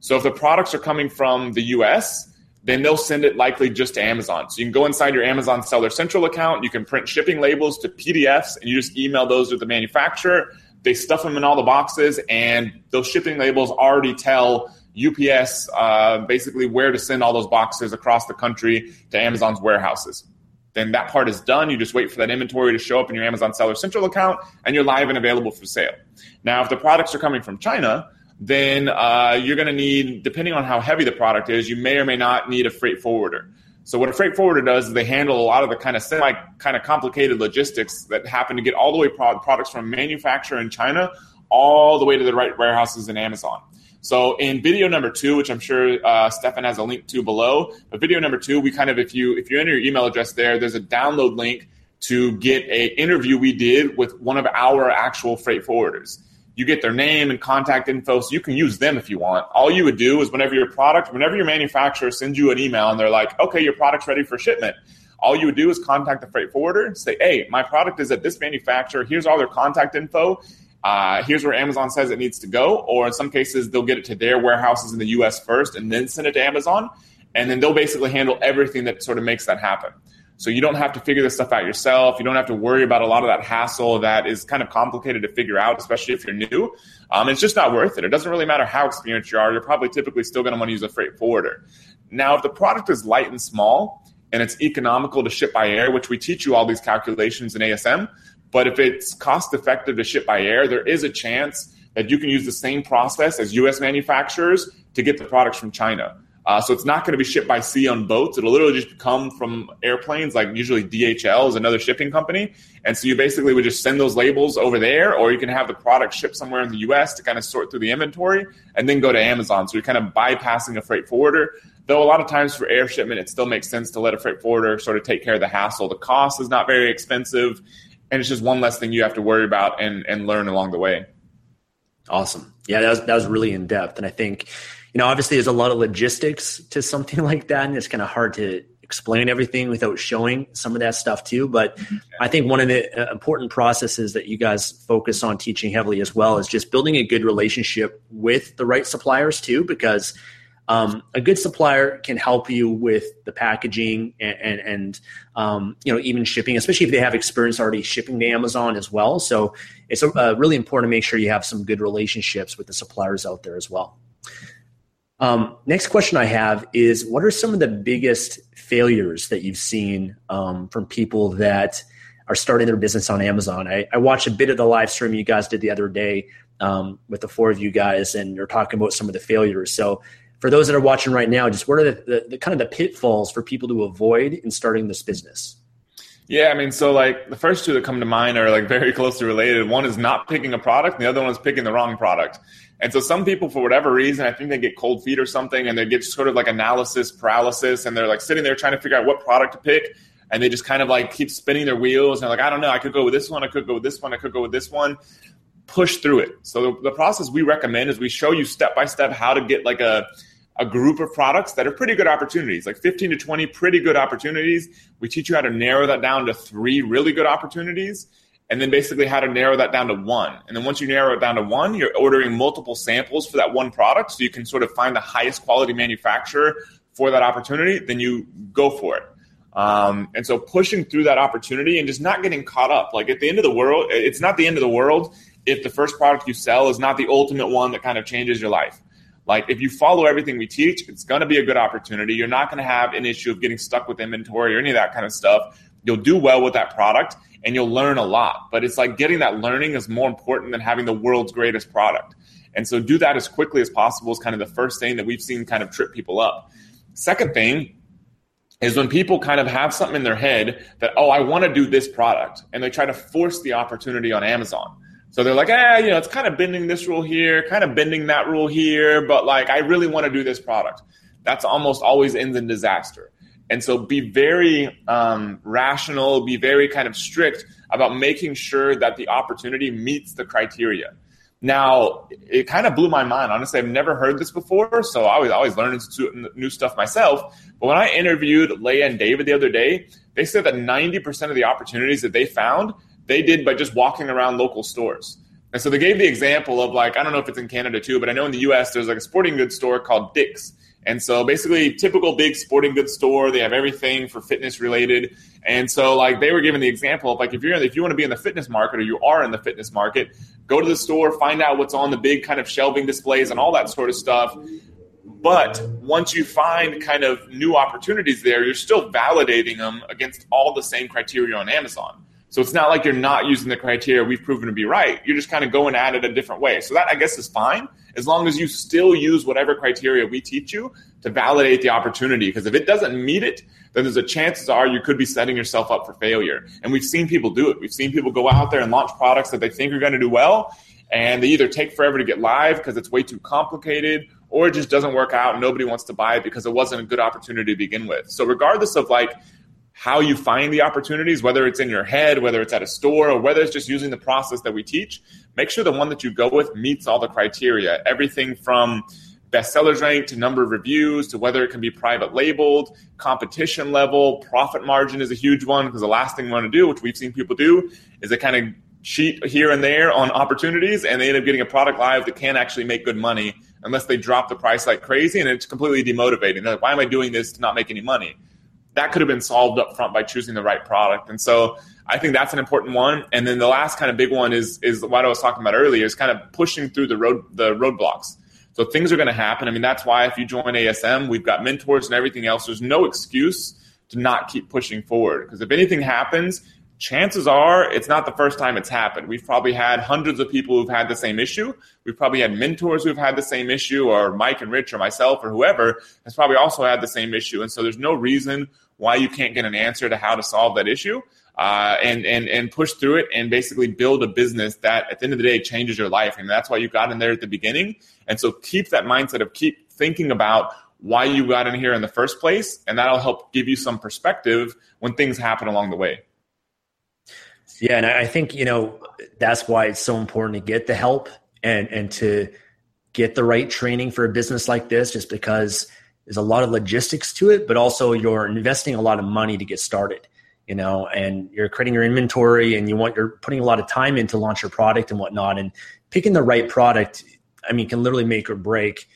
So if the products are coming from the U.S., then they'll send it likely just to Amazon. So you can go inside your Amazon Seller Central account, you can print shipping labels to PDFs, and you just email those to the manufacturer. They stuff them in all the boxes, and those shipping labels already tell UPS uh, basically where to send all those boxes across the country to Amazon's warehouses. Then that part is done. You just wait for that inventory to show up in your Amazon Seller Central account, and you're live and available for sale. Now, if the products are coming from China, then uh, you're going to need, depending on how heavy the product is, you may or may not need a freight forwarder. So what a freight forwarder does is they handle a lot of the kind of semi kind of complicated logistics that happen to get all the way pro- products from manufacturer in China all the way to the right warehouses in Amazon. So in video number two, which I'm sure uh, Stefan has a link to below, but video number two, we kind of if you if you enter your email address there, there's a download link to get a interview we did with one of our actual freight forwarders. You get their name and contact info, so you can use them if you want. All you would do is whenever your product, whenever your manufacturer sends you an email and they're like, "Okay, your product's ready for shipment." All you would do is contact the freight forwarder, say, "Hey, my product is at this manufacturer. Here's all their contact info uh, here's where Amazon says it needs to go. Or in some cases, they'll get it to their warehouses in the US first and then send it to Amazon. And then they'll basically handle everything that sort of makes that happen. So you don't have to figure this stuff out yourself. You don't have to worry about a lot of that hassle that is kind of complicated to figure out, especially if you're new. Um, it's just not worth it. It doesn't really matter how experienced you are. You're probably typically still going to want to use a freight forwarder. Now, if the product is light and small and it's economical to ship by air, which we teach you all these calculations in ASM, but if it's cost effective to ship by air, there is a chance that you can use the same process as US manufacturers to get the products from China. Uh, so it's not going to be shipped by sea on boats. It'll literally just come from airplanes, like usually DHL is another shipping company. And so you basically would just send those labels over there, or you can have the product shipped somewhere in the US to kind of sort through the inventory and then go to Amazon. So you're kind of bypassing a freight forwarder. Though a lot of times for air shipment, it still makes sense to let a freight forwarder sort of take care of the hassle. The cost is not very expensive and it's just one less thing you have to worry about and and learn along the way. Awesome. Yeah, that was that was really in depth, and I think you know obviously there's a lot of logistics to something like that, and it's kind of hard to explain everything without showing some of that stuff too. But I think one of the uh, important processes that you guys focus on teaching heavily as well is just building a good relationship with the right suppliers too, because um, a good supplier can help you with the packaging and, and, and um, you know even shipping, especially if they have experience already shipping to Amazon as well. So it's uh, really important to make sure you have some good relationships with the suppliers out there as well. Um, next question I have is what are some of the biggest failures that you've seen um, from people that are starting their business on Amazon? I, I, watched a bit of the live stream you guys did the other day um, with the four of you guys, and you're talking about some of the failures. So, for those that are watching right now, just what are the, the, the kind of the pitfalls for people to avoid in starting this business? Yeah, I mean, so like the first two that come to mind are like very closely related. One is not picking a product, and the other one is picking the wrong product. And so some people, for whatever reason, I think they get cold feet or something, and they get sort of like analysis paralysis, and they're like sitting there trying to figure out what product to pick, and they just kind of like keep spinning their wheels, and they're like, I don't know, I could go with this one, I could go with this one, I could go with this one. Push through it. So the, the process we recommend is we show you step by step how to get like a a group of products that are pretty good opportunities, like 15 to 20 pretty good opportunities. We teach you how to narrow that down to three really good opportunities and then basically how to narrow that down to one. And then once you narrow it down to one, you're ordering multiple samples for that one product so you can sort of find the highest quality manufacturer for that opportunity, then you go for it. Um, and so pushing through that opportunity and just not getting caught up. Like at the end of the world, it's not the end of the world if the first product you sell is not the ultimate one that kind of changes your life. Like if you follow everything we teach, it's going to be a good opportunity. You're not going to have an issue of getting stuck with inventory or any of that kind of stuff. You'll do well with that product and you'll learn a lot. But it's like getting that learning is more important than having the world's greatest product. And so do that as quickly as possible is kind of the first thing that we've seen kind of trip people up. Second thing is when people kind of have something in their head that, oh, I want to do this product, and they try to force the opportunity on Amazon. So they're like, ah, you know, it's kind of bending this rule here, kind of bending that rule here, but like, I really want to do this product. That's almost always ends in disaster. And so be very um, rational, be very kind of strict about making sure that the opportunity meets the criteria. Now, it kind of blew my mind. Honestly, I've never heard this before, so I was always learning new stuff myself. But when I interviewed Leah and David the other day, they said that 90% of the opportunities that they found, they did by just walking around local stores. And so they gave the example of like, I don't know if it's in Canada too, but I know in the US there's like a sporting goods store called Dick's. And so basically, typical big sporting goods store, they have everything for fitness related. And so, like they were giving the example of like if you're in, if you want to be in the fitness market or you are in the fitness market, go to the store, find out what's on the big kind of shelving displays and all that sort of stuff. But once you find kind of new opportunities there, you're still validating them against all the same criteria on Amazon. So it's not like you're not using the criteria we've proven to be right. You're just kind of going at it a different way. So that I guess is fine as long as you still use whatever criteria we teach you to validate the opportunity. Because if it doesn't meet it, then there's a chances are you could be setting yourself up for failure. And we've seen people do it. We've seen people go out there and launch products that they think are going to do well, and they either take forever to get live because it's way too complicated or it just doesn't work out and nobody wants to buy it because it wasn't a good opportunity to begin with. So regardless of like how you find the opportunities, whether it's in your head, whether it's at a store, or whether it's just using the process that we teach, make sure the one that you go with meets all the criteria. Everything from bestsellers rank to number of reviews to whether it can be private labeled, competition level, profit margin is a huge one because the last thing we want to do, which we've seen people do, is they kind of cheat here and there on opportunities and they end up getting a product live that can't actually make good money unless they drop the price like crazy and it's completely demotivating. They're like, why am I doing this to not make any money? That could have been solved up front by choosing the right product. And so I think that's an important one. And then the last kind of big one is is what I was talking about earlier is kind of pushing through the road the roadblocks. So things are going to happen. I mean, that's why if you join ASM, we've got mentors and everything else. There's no excuse to not keep pushing forward because if anything happens, chances are it's not the first time it's happened. We've probably had hundreds of people who've had the same issue. We've probably had mentors who've had the same issue, or Mike and Rich or myself or whoever has probably also had the same issue. And so there's no reason why you can't get an answer to how to solve that issue. Uh, and and and push through it and basically build a business that at the end of the day changes your life. And that's why you got in there at the beginning. And so keep that mindset of keep thinking about why you got in here in the first place, and that'll help give you some perspective when things happen along the way. Yeah, and I think you know that's why it's so important to get the help and and to get the right training for a business like this, just because there's a lot of logistics to it, but also you're investing a lot of money to get started. You know, and you're creating your inventory, and you want you're putting a lot of time in to launch your product and whatnot, and picking the right product. I mean, can literally make or break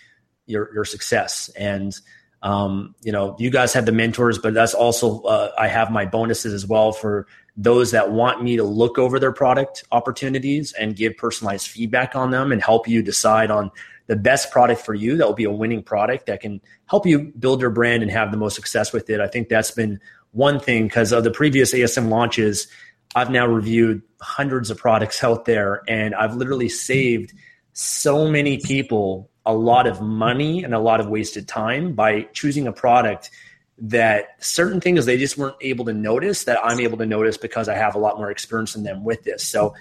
your your success. And um, you know, you guys have the mentors, but that's also uh, I have my bonuses as well for those that want me to look over their product opportunities and give personalized feedback on them and help you decide on the best product for you that will be a winning product that can help you build your brand and have the most success with it. I think that's been one thing because of the previous ASM launches. I've now reviewed hundreds of products out there and I've literally saved so many people a lot of money and a lot of wasted time by choosing a product that certain things they just weren't able to notice that I'm able to notice because I have a lot more experience than them with this. So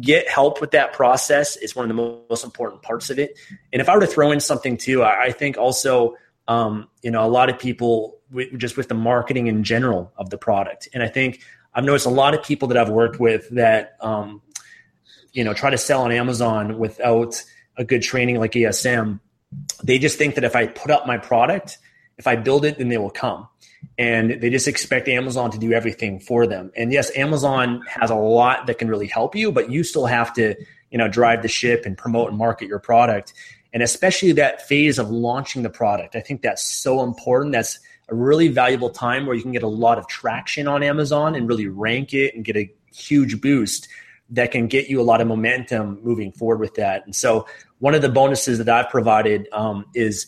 get help with that process is one of the most important parts of it. And if I were to throw in something too, I think also, um, you know, a lot of people just with the marketing in general of the product. And I think I've noticed a lot of people that I've worked with that, um, you know, try to sell on Amazon without a good training like ASM. They just think that if I put up my product, if I build it, then they will come. And they just expect Amazon to do everything for them. And yes, Amazon has a lot that can really help you, but you still have to, you know, drive the ship and promote and market your product. And especially that phase of launching the product. I think that's so important. That's a really valuable time where you can get a lot of traction on Amazon and really rank it and get a huge boost that can get you a lot of momentum moving forward with that. And so, one of the bonuses that I've provided um, is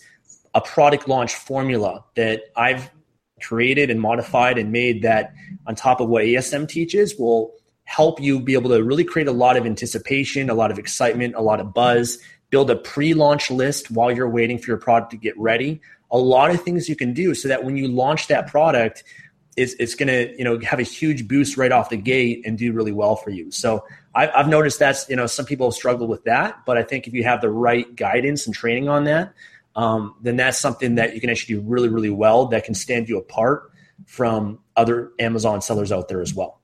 a product launch formula that I've created and modified and made that on top of what ASM teaches will help you be able to really create a lot of anticipation, a lot of excitement, a lot of buzz, build a pre-launch list while you're waiting for your product to get ready. A lot of things you can do so that when you launch that product, it's, it's going to you know have a huge boost right off the gate and do really well for you. So I've, I've noticed that's you know some people struggle with that, but I think if you have the right guidance and training on that, um, then that's something that you can actually do really, really well that can stand you apart from other Amazon sellers out there as well.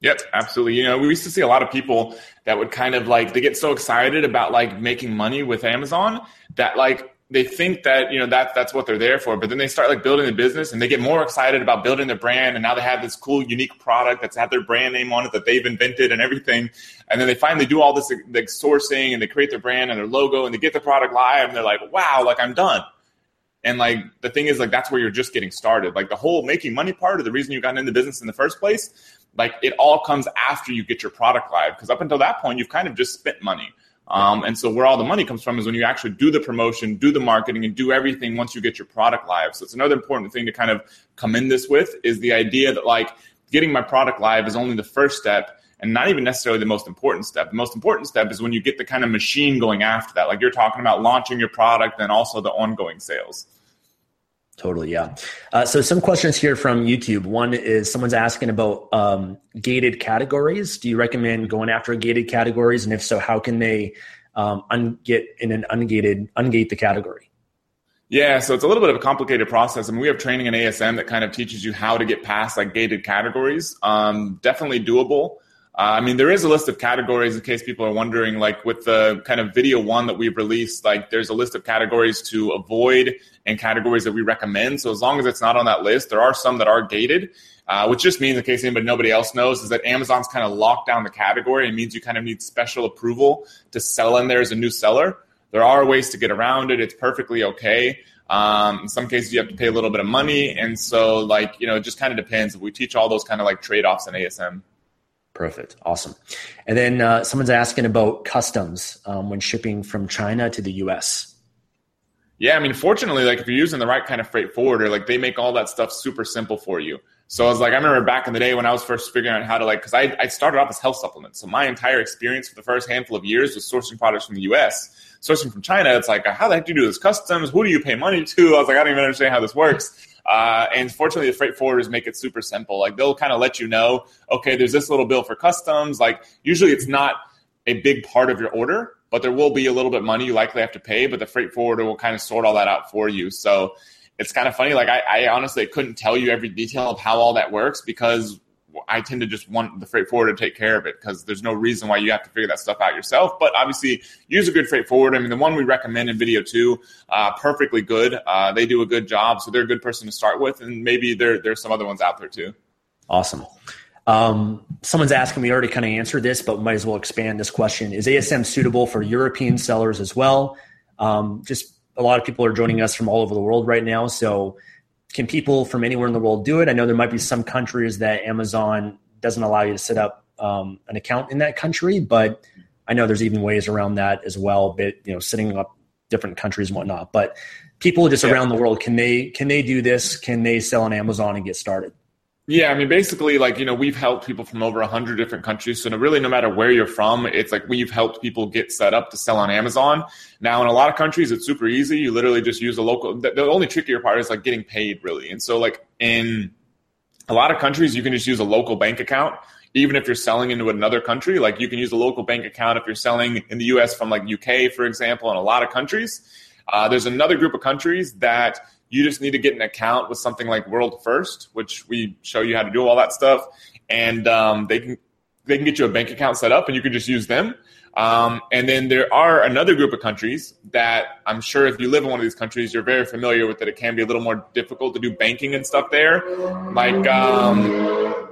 Yep, absolutely. You know, we used to see a lot of people that would kind of like they get so excited about like making money with Amazon that like they think that you know that that's what they're there for but then they start like building the business and they get more excited about building their brand and now they have this cool unique product that's had their brand name on it that they've invented and everything. And then they finally do all this like sourcing and they create their brand and their logo and they get the product live and they're like wow like i'm done. And like the thing is like that's where you're just getting started. Like the whole making money part of the reason you got into business in the first place like it all comes after you get your product live because up until that point you've kind of just spent money um, and so where all the money comes from is when you actually do the promotion, do the marketing, and do everything once you get your product live. So it's another important thing to kind of come in this with is the idea that like getting my product live is only the first step and not even necessarily the most important step. The most important step is when you get the kind of machine going after that. Like you're talking about launching your product and also the ongoing sales. Totally, yeah. Uh, so some questions here from YouTube. One is someone's asking about um, gated categories. Do you recommend going after gated categories, and if so, how can they um, un- get in an ungated ungate the category? Yeah, so it's a little bit of a complicated process. I mean, we have training in ASM that kind of teaches you how to get past like gated categories. Um, definitely doable. Uh, I mean, there is a list of categories in case people are wondering, like with the kind of video one that we've released, like there's a list of categories to avoid and categories that we recommend. So as long as it's not on that list, there are some that are gated, uh, which just means, in case anybody nobody else knows, is that Amazon's kind of locked down the category. It means you kind of need special approval to sell in there as a new seller. There are ways to get around it. It's perfectly okay. Um, in some cases, you have to pay a little bit of money, and so like you know, it just kind of depends. We teach all those kind of like trade offs in ASM. Perfect. Awesome. And then uh, someone's asking about customs um, when shipping from China to the US. Yeah, I mean, fortunately, like if you're using the right kind of freight forwarder, like they make all that stuff super simple for you. So I was like, I remember back in the day when I was first figuring out how to like, because I, I started off as health supplements. So my entire experience for the first handful of years was sourcing products from the US. Sourcing from China, it's like, how the heck do you do this customs? Who do you pay money to? I was like, I don't even understand how this works. Uh, and fortunately, the freight forwarders make it super simple. Like they'll kind of let you know, okay, there's this little bill for customs. Like usually it's not a big part of your order, but there will be a little bit of money you likely have to pay, but the freight forwarder will kind of sort all that out for you. So it's kind of funny. Like I, I honestly couldn't tell you every detail of how all that works because I tend to just want the freight forwarder to take care of it because there's no reason why you have to figure that stuff out yourself. But obviously, use a good freight forwarder. I mean, the one we recommend in video two, uh, perfectly good. Uh, they do a good job, so they're a good person to start with, and maybe there there's some other ones out there too. Awesome. Um, someone's asking, we already kind of answered this, but might as well expand this question. Is ASM suitable for European sellers as well? Um, just a lot of people are joining us from all over the world right now. So, can people from anywhere in the world do it? I know there might be some countries that Amazon doesn't allow you to set up um, an account in that country, but I know there's even ways around that as well. But you know, setting up different countries and whatnot. But people just yeah. around the world can they can they do this? Can they sell on Amazon and get started? Yeah, I mean, basically, like you know, we've helped people from over hundred different countries. So really, no matter where you're from, it's like we've helped people get set up to sell on Amazon. Now, in a lot of countries, it's super easy. You literally just use a local. The, the only trickier part is like getting paid, really. And so, like in a lot of countries, you can just use a local bank account. Even if you're selling into another country, like you can use a local bank account if you're selling in the U.S. from like UK, for example, in a lot of countries. Uh, there's another group of countries that you just need to get an account with something like World First, which we show you how to do all that stuff, and um, they can they can get you a bank account set up, and you can just use them. Um, and then there are another group of countries that I'm sure if you live in one of these countries, you're very familiar with that. It can be a little more difficult to do banking and stuff there, like um,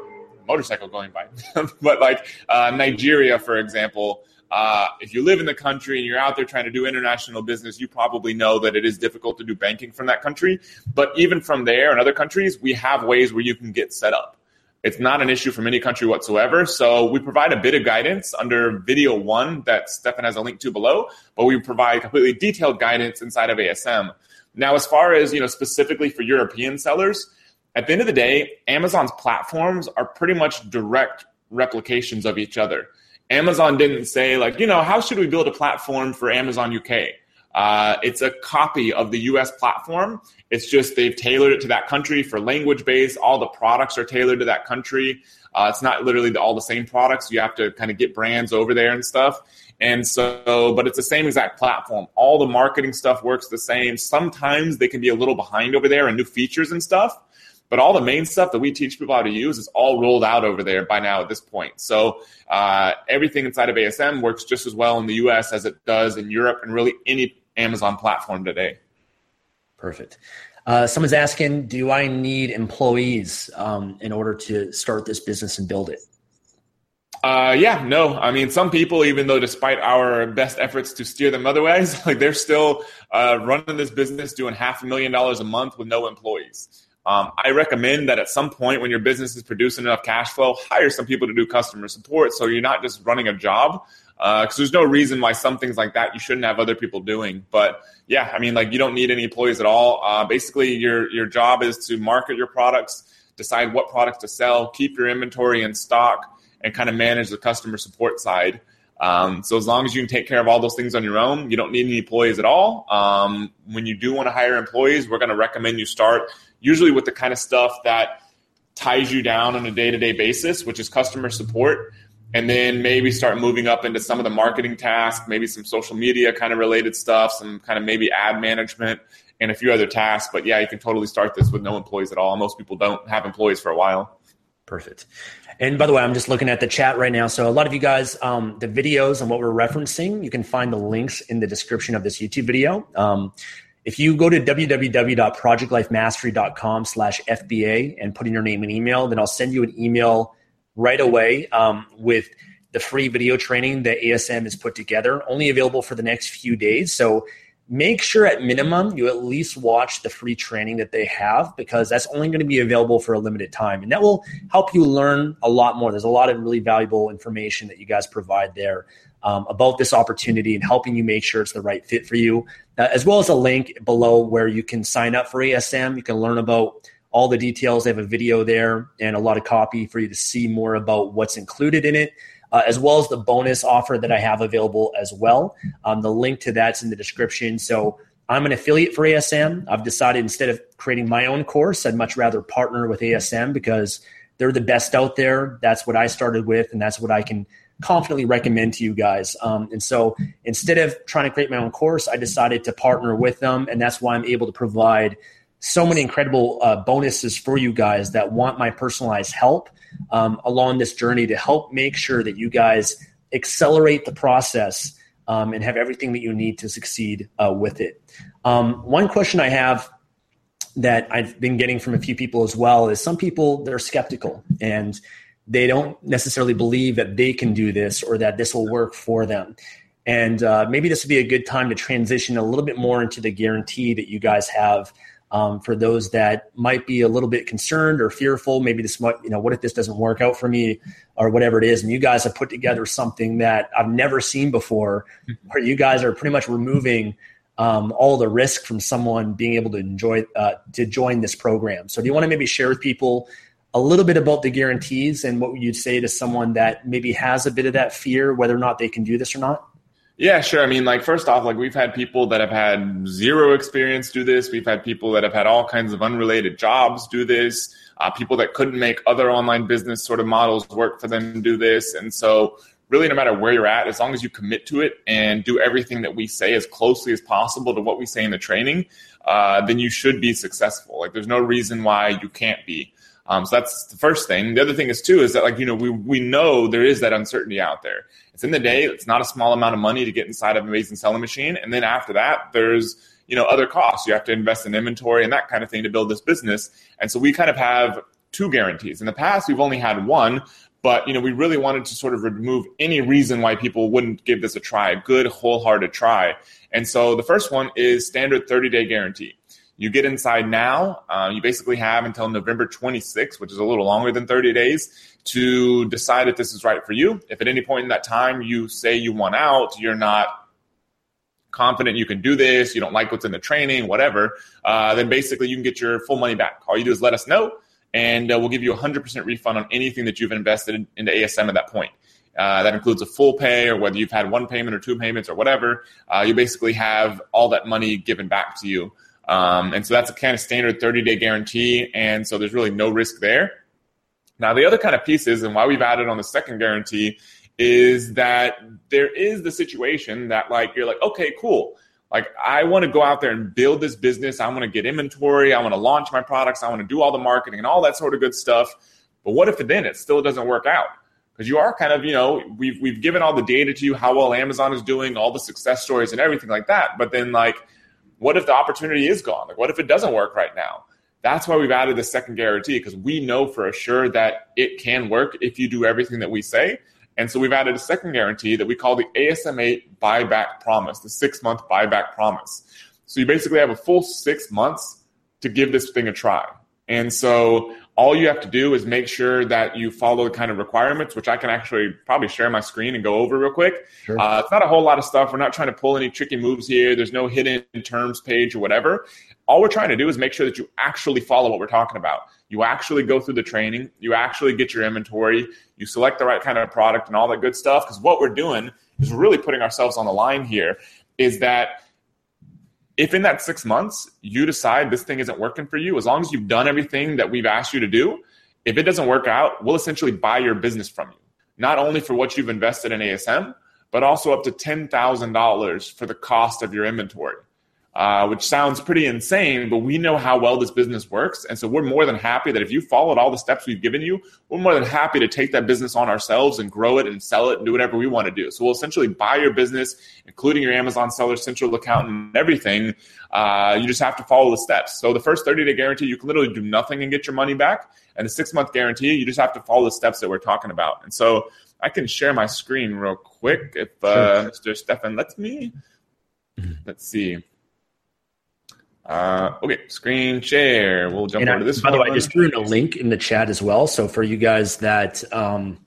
motorcycle going by, but like uh, Nigeria, for example. Uh, if you live in the country and you're out there trying to do international business, you probably know that it is difficult to do banking from that country. But even from there and other countries, we have ways where you can get set up. It's not an issue from any country whatsoever. So we provide a bit of guidance under video one that Stefan has a link to below, but we provide completely detailed guidance inside of ASM. Now, as far as you know, specifically for European sellers, at the end of the day, Amazon's platforms are pretty much direct replications of each other. Amazon didn't say like, you know, how should we build a platform for Amazon UK? Uh, it's a copy of the US platform. It's just they've tailored it to that country for language base. All the products are tailored to that country. Uh, it's not literally all the same products. You have to kind of get brands over there and stuff. And so, but it's the same exact platform. All the marketing stuff works the same. Sometimes they can be a little behind over there and new features and stuff. But all the main stuff that we teach people how to use is all rolled out over there by now at this point. So uh, everything inside of ASM works just as well in the US as it does in Europe and really any Amazon platform today. Perfect. Uh, someone's asking, do I need employees um, in order to start this business and build it? Uh, yeah, no. I mean, some people, even though despite our best efforts to steer them otherwise, like they're still uh, running this business doing half a million dollars a month with no employees. Um, I recommend that at some point when your business is producing enough cash flow, hire some people to do customer support so you're not just running a job. Because uh, there's no reason why some things like that you shouldn't have other people doing. But yeah, I mean, like you don't need any employees at all. Uh, basically, your your job is to market your products, decide what products to sell, keep your inventory in stock, and kind of manage the customer support side. Um, so as long as you can take care of all those things on your own, you don't need any employees at all. Um, when you do want to hire employees, we're going to recommend you start usually with the kind of stuff that ties you down on a day to day basis, which is customer support. And then maybe start moving up into some of the marketing tasks, maybe some social media kind of related stuff, some kind of maybe ad management, and a few other tasks. But yeah, you can totally start this with no employees at all. Most people don't have employees for a while. Perfect. And by the way, I'm just looking at the chat right now. So a lot of you guys, um, the videos and what we're referencing, you can find the links in the description of this YouTube video. Um, if you go to www.projectlifemastery.com slash FBA and put in your name and email, then I'll send you an email right away um, with the free video training that ASM has put together, only available for the next few days. So make sure at minimum you at least watch the free training that they have because that's only going to be available for a limited time. And that will help you learn a lot more. There's a lot of really valuable information that you guys provide there um, about this opportunity and helping you make sure it's the right fit for you, uh, as well as a link below where you can sign up for ASM. You can learn about all the details. They have a video there and a lot of copy for you to see more about what's included in it. Uh, as well as the bonus offer that I have available as well. Um, the link to that's in the description. So I'm an affiliate for ASM. I've decided instead of creating my own course, I'd much rather partner with ASM because they're the best out there. That's what I started with, and that's what I can confidently recommend to you guys. Um, and so instead of trying to create my own course, I decided to partner with them. And that's why I'm able to provide so many incredible uh, bonuses for you guys that want my personalized help um, along this journey to help make sure that you guys accelerate the process um, and have everything that you need to succeed uh, with it. Um, one question I have that I've been getting from a few people as well is some people they're skeptical and they don't necessarily believe that they can do this or that this will work for them. And uh, maybe this would be a good time to transition a little bit more into the guarantee that you guys have um, for those that might be a little bit concerned or fearful. Maybe this might, you know, what if this doesn't work out for me or whatever it is? And you guys have put together something that I've never seen before, where you guys are pretty much removing um, all the risk from someone being able to enjoy uh, to join this program. So, do you want to maybe share with people a little bit about the guarantees and what you'd say to someone that maybe has a bit of that fear, whether or not they can do this or not? Yeah, sure. I mean, like first off, like we've had people that have had zero experience do this. We've had people that have had all kinds of unrelated jobs do this. Uh, people that couldn't make other online business sort of models work for them do this. And so, really, no matter where you're at, as long as you commit to it and do everything that we say as closely as possible to what we say in the training, uh, then you should be successful. Like, there's no reason why you can't be. Um, so that's the first thing. The other thing is too is that like you know we we know there is that uncertainty out there. It's in the day. It's not a small amount of money to get inside of an amazing selling machine, and then after that, there's you know other costs. You have to invest in inventory and that kind of thing to build this business. And so we kind of have two guarantees. In the past, we've only had one, but you know we really wanted to sort of remove any reason why people wouldn't give this a try, a good wholehearted try. And so the first one is standard 30 day guarantee. You get inside now. Uh, you basically have until November 26th, which is a little longer than 30 days, to decide if this is right for you. If at any point in that time you say you want out, you're not confident you can do this, you don't like what's in the training, whatever, uh, then basically you can get your full money back. All you do is let us know, and uh, we'll give you a 100% refund on anything that you've invested in, into ASM at that point. Uh, that includes a full pay or whether you've had one payment or two payments or whatever. Uh, you basically have all that money given back to you. Um, and so that's a kind of standard 30 day guarantee. And so there's really no risk there. Now, the other kind of pieces and why we've added on the second guarantee is that there is the situation that, like, you're like, okay, cool. Like, I want to go out there and build this business. I want to get inventory. I want to launch my products. I want to do all the marketing and all that sort of good stuff. But what if then it still doesn't work out? Because you are kind of, you know, we've, we've given all the data to you, how well Amazon is doing, all the success stories and everything like that. But then, like, what if the opportunity is gone? Like, what if it doesn't work right now? That's why we've added the second guarantee because we know for sure that it can work if you do everything that we say. And so we've added a second guarantee that we call the ASM8 buyback promise, the six month buyback promise. So you basically have a full six months to give this thing a try. And so all you have to do is make sure that you follow the kind of requirements, which I can actually probably share my screen and go over real quick. Sure. Uh, it's not a whole lot of stuff. We're not trying to pull any tricky moves here. There's no hidden terms page or whatever. All we're trying to do is make sure that you actually follow what we're talking about. You actually go through the training. You actually get your inventory. You select the right kind of product and all that good stuff. Because what we're doing is really putting ourselves on the line here. Is that if in that six months you decide this thing isn't working for you, as long as you've done everything that we've asked you to do, if it doesn't work out, we'll essentially buy your business from you, not only for what you've invested in ASM, but also up to $10,000 for the cost of your inventory uh, which sounds pretty insane, but we know how well this business works. And so we're more than happy that if you followed all the steps we've given you, we're more than happy to take that business on ourselves and grow it and sell it and do whatever we want to do. So we'll essentially buy your business, including your Amazon Seller Central account and everything. Uh, you just have to follow the steps. So the first 30 day guarantee, you can literally do nothing and get your money back. And the six month guarantee, you just have to follow the steps that we're talking about. And so I can share my screen real quick if uh, sure. Mr. Stefan lets me. Mm-hmm. Let's see. Uh, okay, screen share. We'll jump over to this. By one. the way, I just threw in a link in the chat as well. So for you guys that um,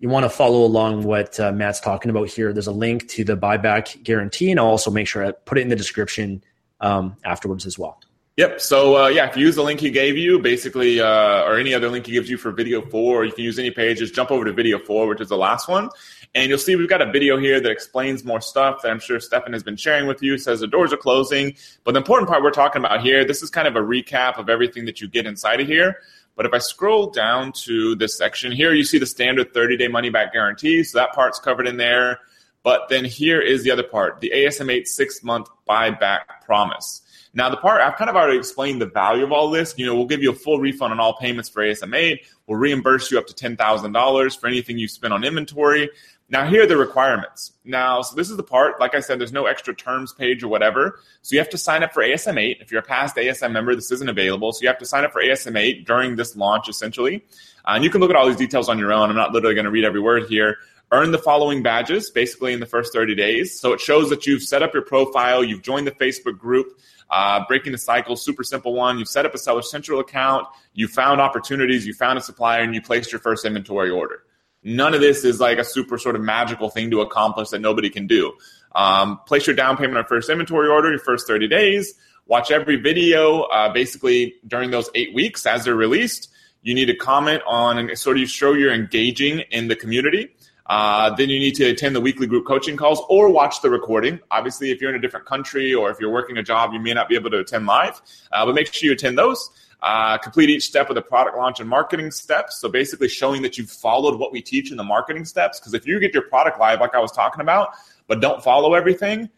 you want to follow along what uh, Matt's talking about here, there's a link to the buyback guarantee, and I'll also make sure I put it in the description um, afterwards as well. Yep. So uh, yeah, if you use the link he gave you, basically, uh, or any other link he gives you for video four, you can use any page. Just jump over to video four, which is the last one, and you'll see we've got a video here that explains more stuff that I'm sure Stefan has been sharing with you. says the doors are closing, but the important part we're talking about here, this is kind of a recap of everything that you get inside of here. But if I scroll down to this section here, you see the standard 30 day money back guarantee. So that part's covered in there. But then here is the other part the ASM8 six month buyback promise. Now, the part I've kind of already explained the value of all this. You know, we'll give you a full refund on all payments for ASM8. We'll reimburse you up to $10,000 for anything you spend on inventory. Now, here are the requirements. Now, so this is the part, like I said, there's no extra terms page or whatever. So you have to sign up for ASM8. If you're a past ASM member, this isn't available. So you have to sign up for ASM8 during this launch, essentially. Uh, and you can look at all these details on your own. I'm not literally going to read every word here. earn the following badges basically in the first 30 days. So it shows that you've set up your profile, you've joined the Facebook group, uh, breaking the cycle, super simple one. You've set up a Seller Central account, you found opportunities, you found a supplier, and you placed your first inventory order. None of this is like a super sort of magical thing to accomplish that nobody can do. Um, place your down payment on first inventory order, your first 30 days. Watch every video uh, basically during those eight weeks as they're released. You need to comment on and sort of show you're engaging in the community. Uh, then you need to attend the weekly group coaching calls or watch the recording. Obviously, if you're in a different country or if you're working a job, you may not be able to attend live, uh, but make sure you attend those. Uh, complete each step of the product launch and marketing steps. So basically, showing that you've followed what we teach in the marketing steps. Because if you get your product live, like I was talking about, but don't follow everything,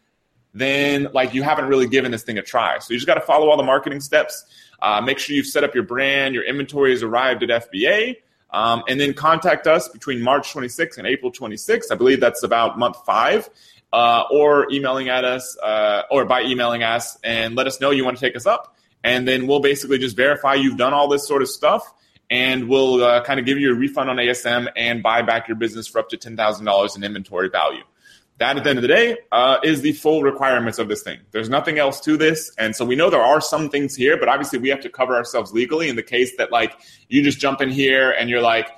then like you haven't really given this thing a try. So you just got to follow all the marketing steps. Uh, make sure you've set up your brand, your inventory has arrived at FBA. Um, and then contact us between March 26th and April 26th. I believe that's about month five. Uh, or emailing at us, uh, or by emailing us, and let us know you want to take us up. And then we'll basically just verify you've done all this sort of stuff, and we'll uh, kind of give you a refund on ASM and buy back your business for up to $10,000 in inventory value that at the end of the day uh, is the full requirements of this thing. There's nothing else to this, and so we know there are some things here, but obviously we have to cover ourselves legally. In the case that like you just jump in here and you're like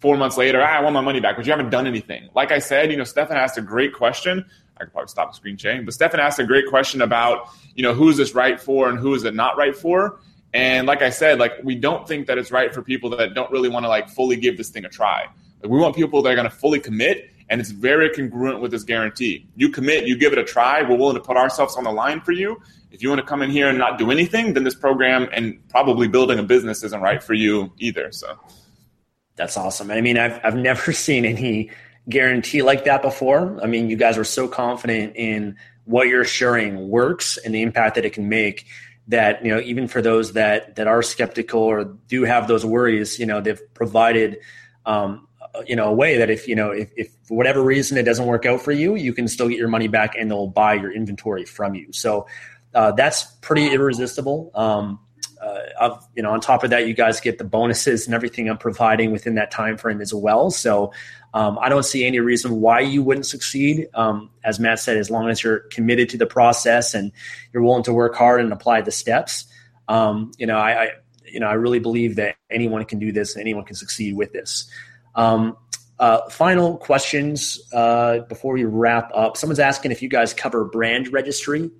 four months later, ah, I want my money back, but you haven't done anything. Like I said, you know, Stefan asked a great question. I could probably stop the screen sharing, but Stefan asked a great question about you know who is this right for and who is it not right for. And like I said, like we don't think that it's right for people that don't really want to like fully give this thing a try. Like, we want people that are going to fully commit and it's very congruent with this guarantee. You commit, you give it a try. We're willing to put ourselves on the line for you. If you want to come in here and not do anything, then this program and probably building a business isn't right for you either. So that's awesome. I mean, I've I've never seen any guarantee like that before. I mean, you guys were so confident in what you're assuring works and the impact that it can make that you know even for those that that are skeptical or do have those worries, you know, they've provided um, you know a way that if you know if, if for whatever reason it doesn't work out for you you can still get your money back and they'll buy your inventory from you so uh, that's pretty irresistible um, uh, you know on top of that you guys get the bonuses and everything i'm providing within that time frame as well so um, i don't see any reason why you wouldn't succeed um, as matt said as long as you're committed to the process and you're willing to work hard and apply the steps um, you know I, I you know i really believe that anyone can do this and anyone can succeed with this um, uh, final questions uh, before we wrap up. Someone's asking if you guys cover brand registry.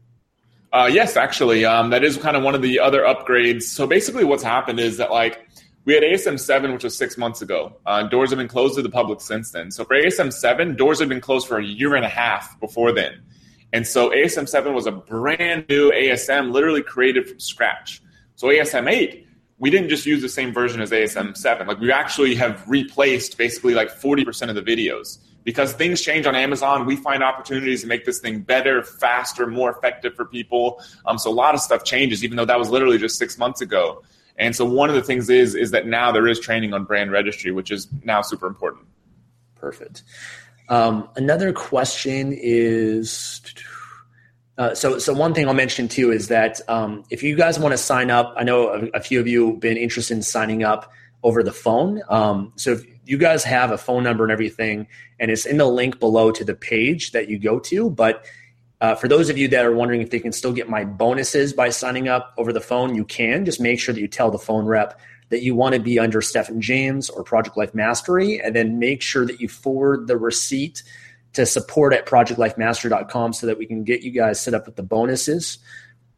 Uh, yes, actually, um, that is kind of one of the other upgrades. So basically, what's happened is that like we had ASM seven, which was six months ago. Uh, doors have been closed to the public since then. So for ASM seven, doors have been closed for a year and a half before then. And so ASM seven was a brand new ASM, literally created from scratch. So ASM eight we didn't just use the same version as ASM 7. Like we actually have replaced basically like 40% of the videos. Because things change on Amazon, we find opportunities to make this thing better, faster, more effective for people. Um, so a lot of stuff changes, even though that was literally just six months ago. And so one of the things is is that now there is training on brand registry, which is now super important. Perfect. Um, another question is uh, so, so one thing I'll mention too is that um, if you guys want to sign up, I know a, a, few of you have been interested in signing up over the phone. Um, so if you guys have a phone number and everything, and it's in the link below to the page that you go to. But uh, for those of you that are wondering if they can still get my bonuses by signing up over the phone, you can. Just make sure that you tell the phone rep that you want to be under Stefan James or Project Life Mastery, and then make sure that you forward the receipt to support at projectlifemastery.com so that we can get you guys set up with the bonuses.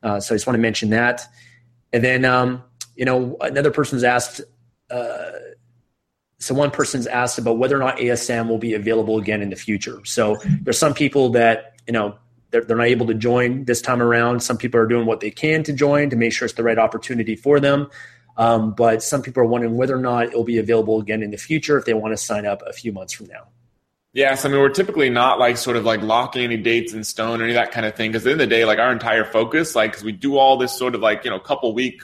Uh, so I just want to mention that. And then, um, you know, another person's asked, uh, so one person's asked about whether or not ASM will be available again in the future. So there's some people that, you know, they're, they're not able to join this time around. Some people are doing what they can to join to make sure it's the right opportunity for them. Um, but some people are wondering whether or not it will be available again in the future if they want to sign up a few months from now. Yes, I mean we're typically not like sort of like locking any dates in stone or any of that kind of thing. Because at the end of the day, like our entire focus, like because we do all this sort of like you know couple week,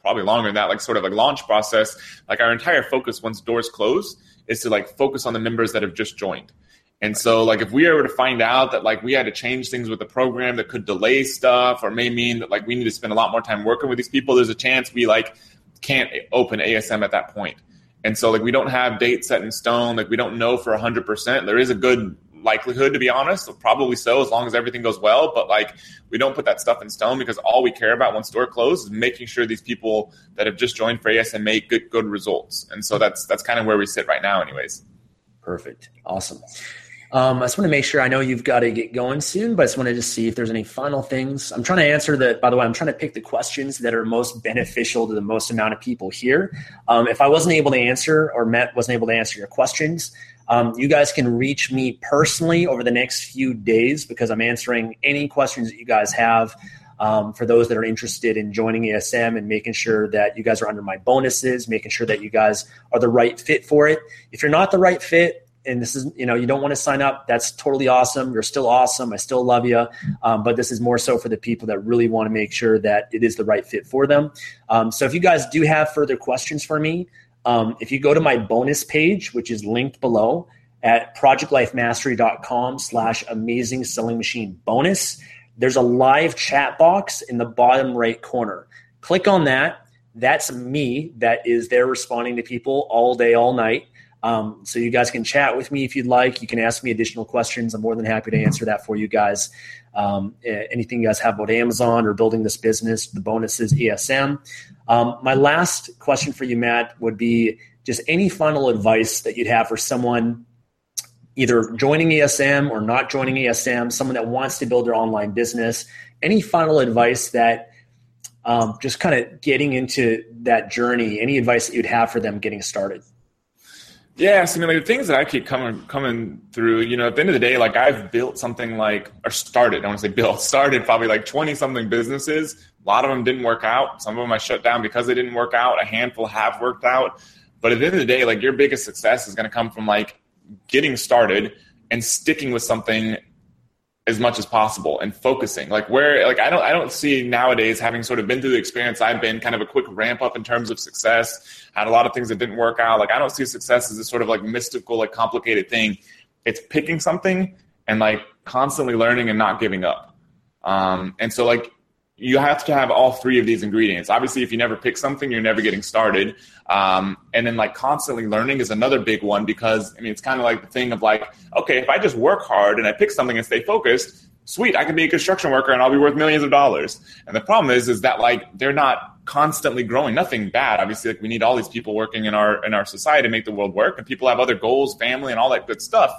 probably longer than that, like sort of like launch process. Like our entire focus once doors close is to like focus on the members that have just joined. And so, like, if we were to find out that like we had to change things with the program that could delay stuff, or may mean that like we need to spend a lot more time working with these people, there's a chance we like can't open ASM at that point. And so like we don't have dates set in stone. Like we don't know for 100%. There is a good likelihood to be honest probably so as long as everything goes well but like we don't put that stuff in stone because all we care about once store closes is making sure these people that have just joined for ASM make good good results and so that's that's kind of where we sit right now anyways perfect awesome um, I just want to make sure I know you've got to get going soon, but I just wanted to see if there's any final things. I'm trying to answer that. By the way, I'm trying to pick the questions that are most beneficial to the most amount of people here. Um, if I wasn't able to answer or Matt wasn't able to answer your questions, um, you guys can reach me personally over the next few days because I'm answering any questions that you guys have. Um, for those that are interested in joining ASM and making sure that you guys are under my bonuses, making sure that you guys are the right fit for it. If you're not the right fit, and this is you know you don't want to sign up that's totally awesome you're still awesome i still love you um, but this is more so for the people that really want to make sure that it is the right fit for them um, so if you guys do have further questions for me um, if you go to my bonus page, which is linked below at projectlifemastery.com slash amazing selling machine bonus, there's a live chat box in the bottom right corner. Click on that. That's me that is there responding to people all day, all night. Um, so you guys can chat with me if you'd like. You can ask me additional questions. I'm more than happy to answer that for you guys. Um, anything you guys have about Amazon or building this business, the bonuses, ASM. Um, my last question for you, Matt, would be just any final advice that you'd have for someone either joining ASM or not joining ASM, someone that wants to build their online business. Any final advice that um, just kind of getting into that journey, any advice that you'd have for them getting started? Yeah, so I mean, like the things that I keep coming coming through, you know, at the end of the day, like I've built something like or started. I want to say built, started probably like twenty something businesses. A lot of them didn't work out. Some of them I shut down because they didn't work out. A handful have worked out. But at the end of the day, like your biggest success is going to come from like getting started and sticking with something as much as possible and focusing. Like where like i don't i don't see nowadays having sort of been through the experience i've been kind of a quick ramp up in terms of success had a lot of things that didn't work out. Like i don't see success as this sort of like mystical like complicated thing. It's picking something and like constantly learning and not giving up. Um, and so like you have to have all three of these ingredients. Obviously, if you never pick something, you're never getting started. Um, and then like constantly learning is another big one because I mean it's kind of like the thing of like, okay, if I just work hard and I pick something and stay focused, sweet, I can be a construction worker and I'll be worth millions of dollars. And the problem is, is that like they're not constantly growing. Nothing bad. Obviously, like we need all these people working in our in our society to make the world work, and people have other goals, family, and all that good stuff.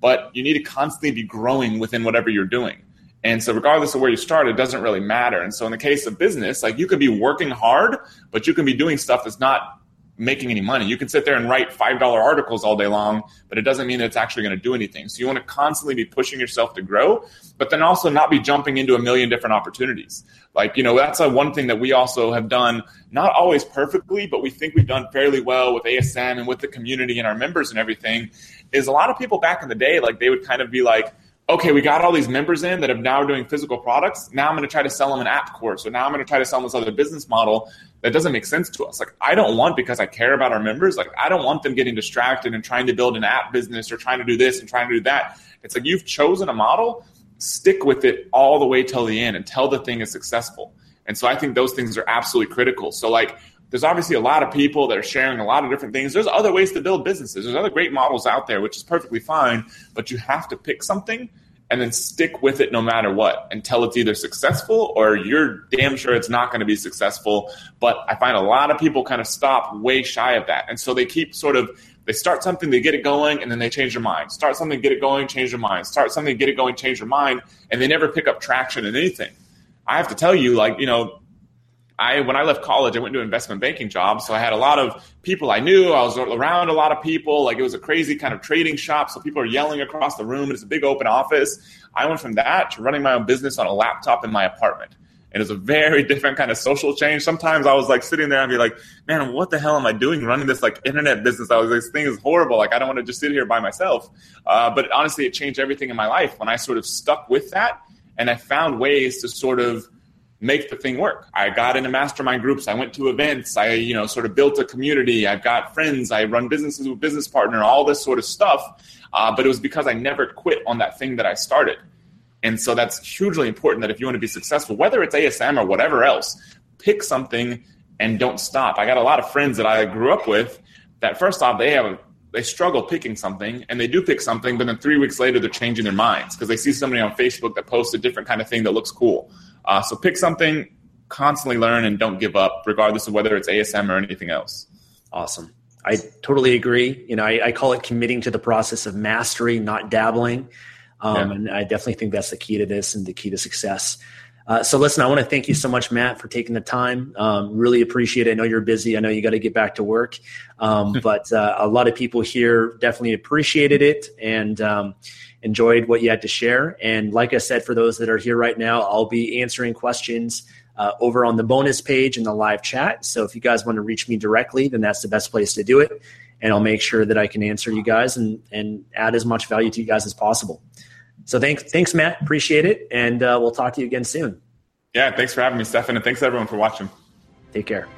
But you need to constantly be growing within whatever you're doing. And so, regardless of where you start, it doesn't really matter. And so, in the case of business, like you could be working hard, but you can be doing stuff that's not making any money. You can sit there and write $5 articles all day long, but it doesn't mean that it's actually going to do anything. So, you want to constantly be pushing yourself to grow, but then also not be jumping into a million different opportunities. Like, you know, that's a one thing that we also have done, not always perfectly, but we think we've done fairly well with ASM and with the community and our members and everything. Is a lot of people back in the day, like, they would kind of be like, okay, we got all these members in that are now doing physical products. Now I'm going to try to sell them an app course. So now I'm going to try to sell them this other business model that doesn't make sense to us. Like, I don't want, because I care about our members, like, I don't want them getting distracted and trying to build an app business or trying to do this and trying to do that. It's like you've chosen a model, stick with it all the way till the end until the thing is successful. And so I think those things are absolutely critical. So, like, there's obviously a lot of people that are sharing a lot of different things. There's other ways to build businesses. There's other great models out there, which is perfectly fine, but you have to pick something and then stick with it no matter what until it's either successful or you're damn sure it's not going to be successful. But I find a lot of people kind of stop way shy of that. And so they keep sort of they start something, they get it going, and then they change their mind. Start something, get it going, change their mind. Start something, get it going, change their mind, and they never pick up traction in anything. I have to tell you, like, you know, I when I left college, I went to investment banking jobs, So I had a lot of people I knew. I was around a lot of people. Like it was a crazy kind of trading shop. So people are yelling across the room. It's a big open office. I went from that to running my own business on a laptop in my apartment. And it's a very different kind of social change. Sometimes I was like sitting there and be like, man, what the hell am I doing running this like internet business? I was like, this thing is horrible. Like I don't want to just sit here by myself. Uh, but honestly, it changed everything in my life when I sort of stuck with that and I found ways to sort of make the thing work. I got into mastermind groups. I went to events. I, you know, sort of built a community. I've got friends. I run businesses with business partner, all this sort of stuff. Uh, but it was because I never quit on that thing that I started. And so that's hugely important that if you want to be successful, whether it's ASM or whatever else, pick something and don't stop. I got a lot of friends that I grew up with that first off they have a, they struggle picking something and they do pick something, but then three weeks later they're changing their minds because they see somebody on Facebook that posts a different kind of thing that looks cool. Uh, so pick something, constantly learn, and don't give up, regardless of whether it's ASM or anything else. Awesome. I totally agree. You know, I, I call it committing to the process of mastery, not dabbling. Um, yeah. And I definitely think that's the key to this and the key to success. Uh, so listen, I want to thank you so much, Matt, for taking the time. Um, really appreciate it. I know you're busy. I know you got to get back to work, um, but uh, a lot of people here definitely appreciated it and um, enjoyed what you had to share. And like I said, for those that are here right now, I'll be answering questions uh, over on the bonus page in the live chat. So if you guys want to reach me directly, then that's the best place to do it. And I'll make sure that I can answer you guys and, and add as much value to you guys as possible. So thanks, thanks, Matt. Appreciate it, and uh, we'll talk to you again soon. Yeah, thanks for having me, Stefan, and thanks everyone for watching. Take care.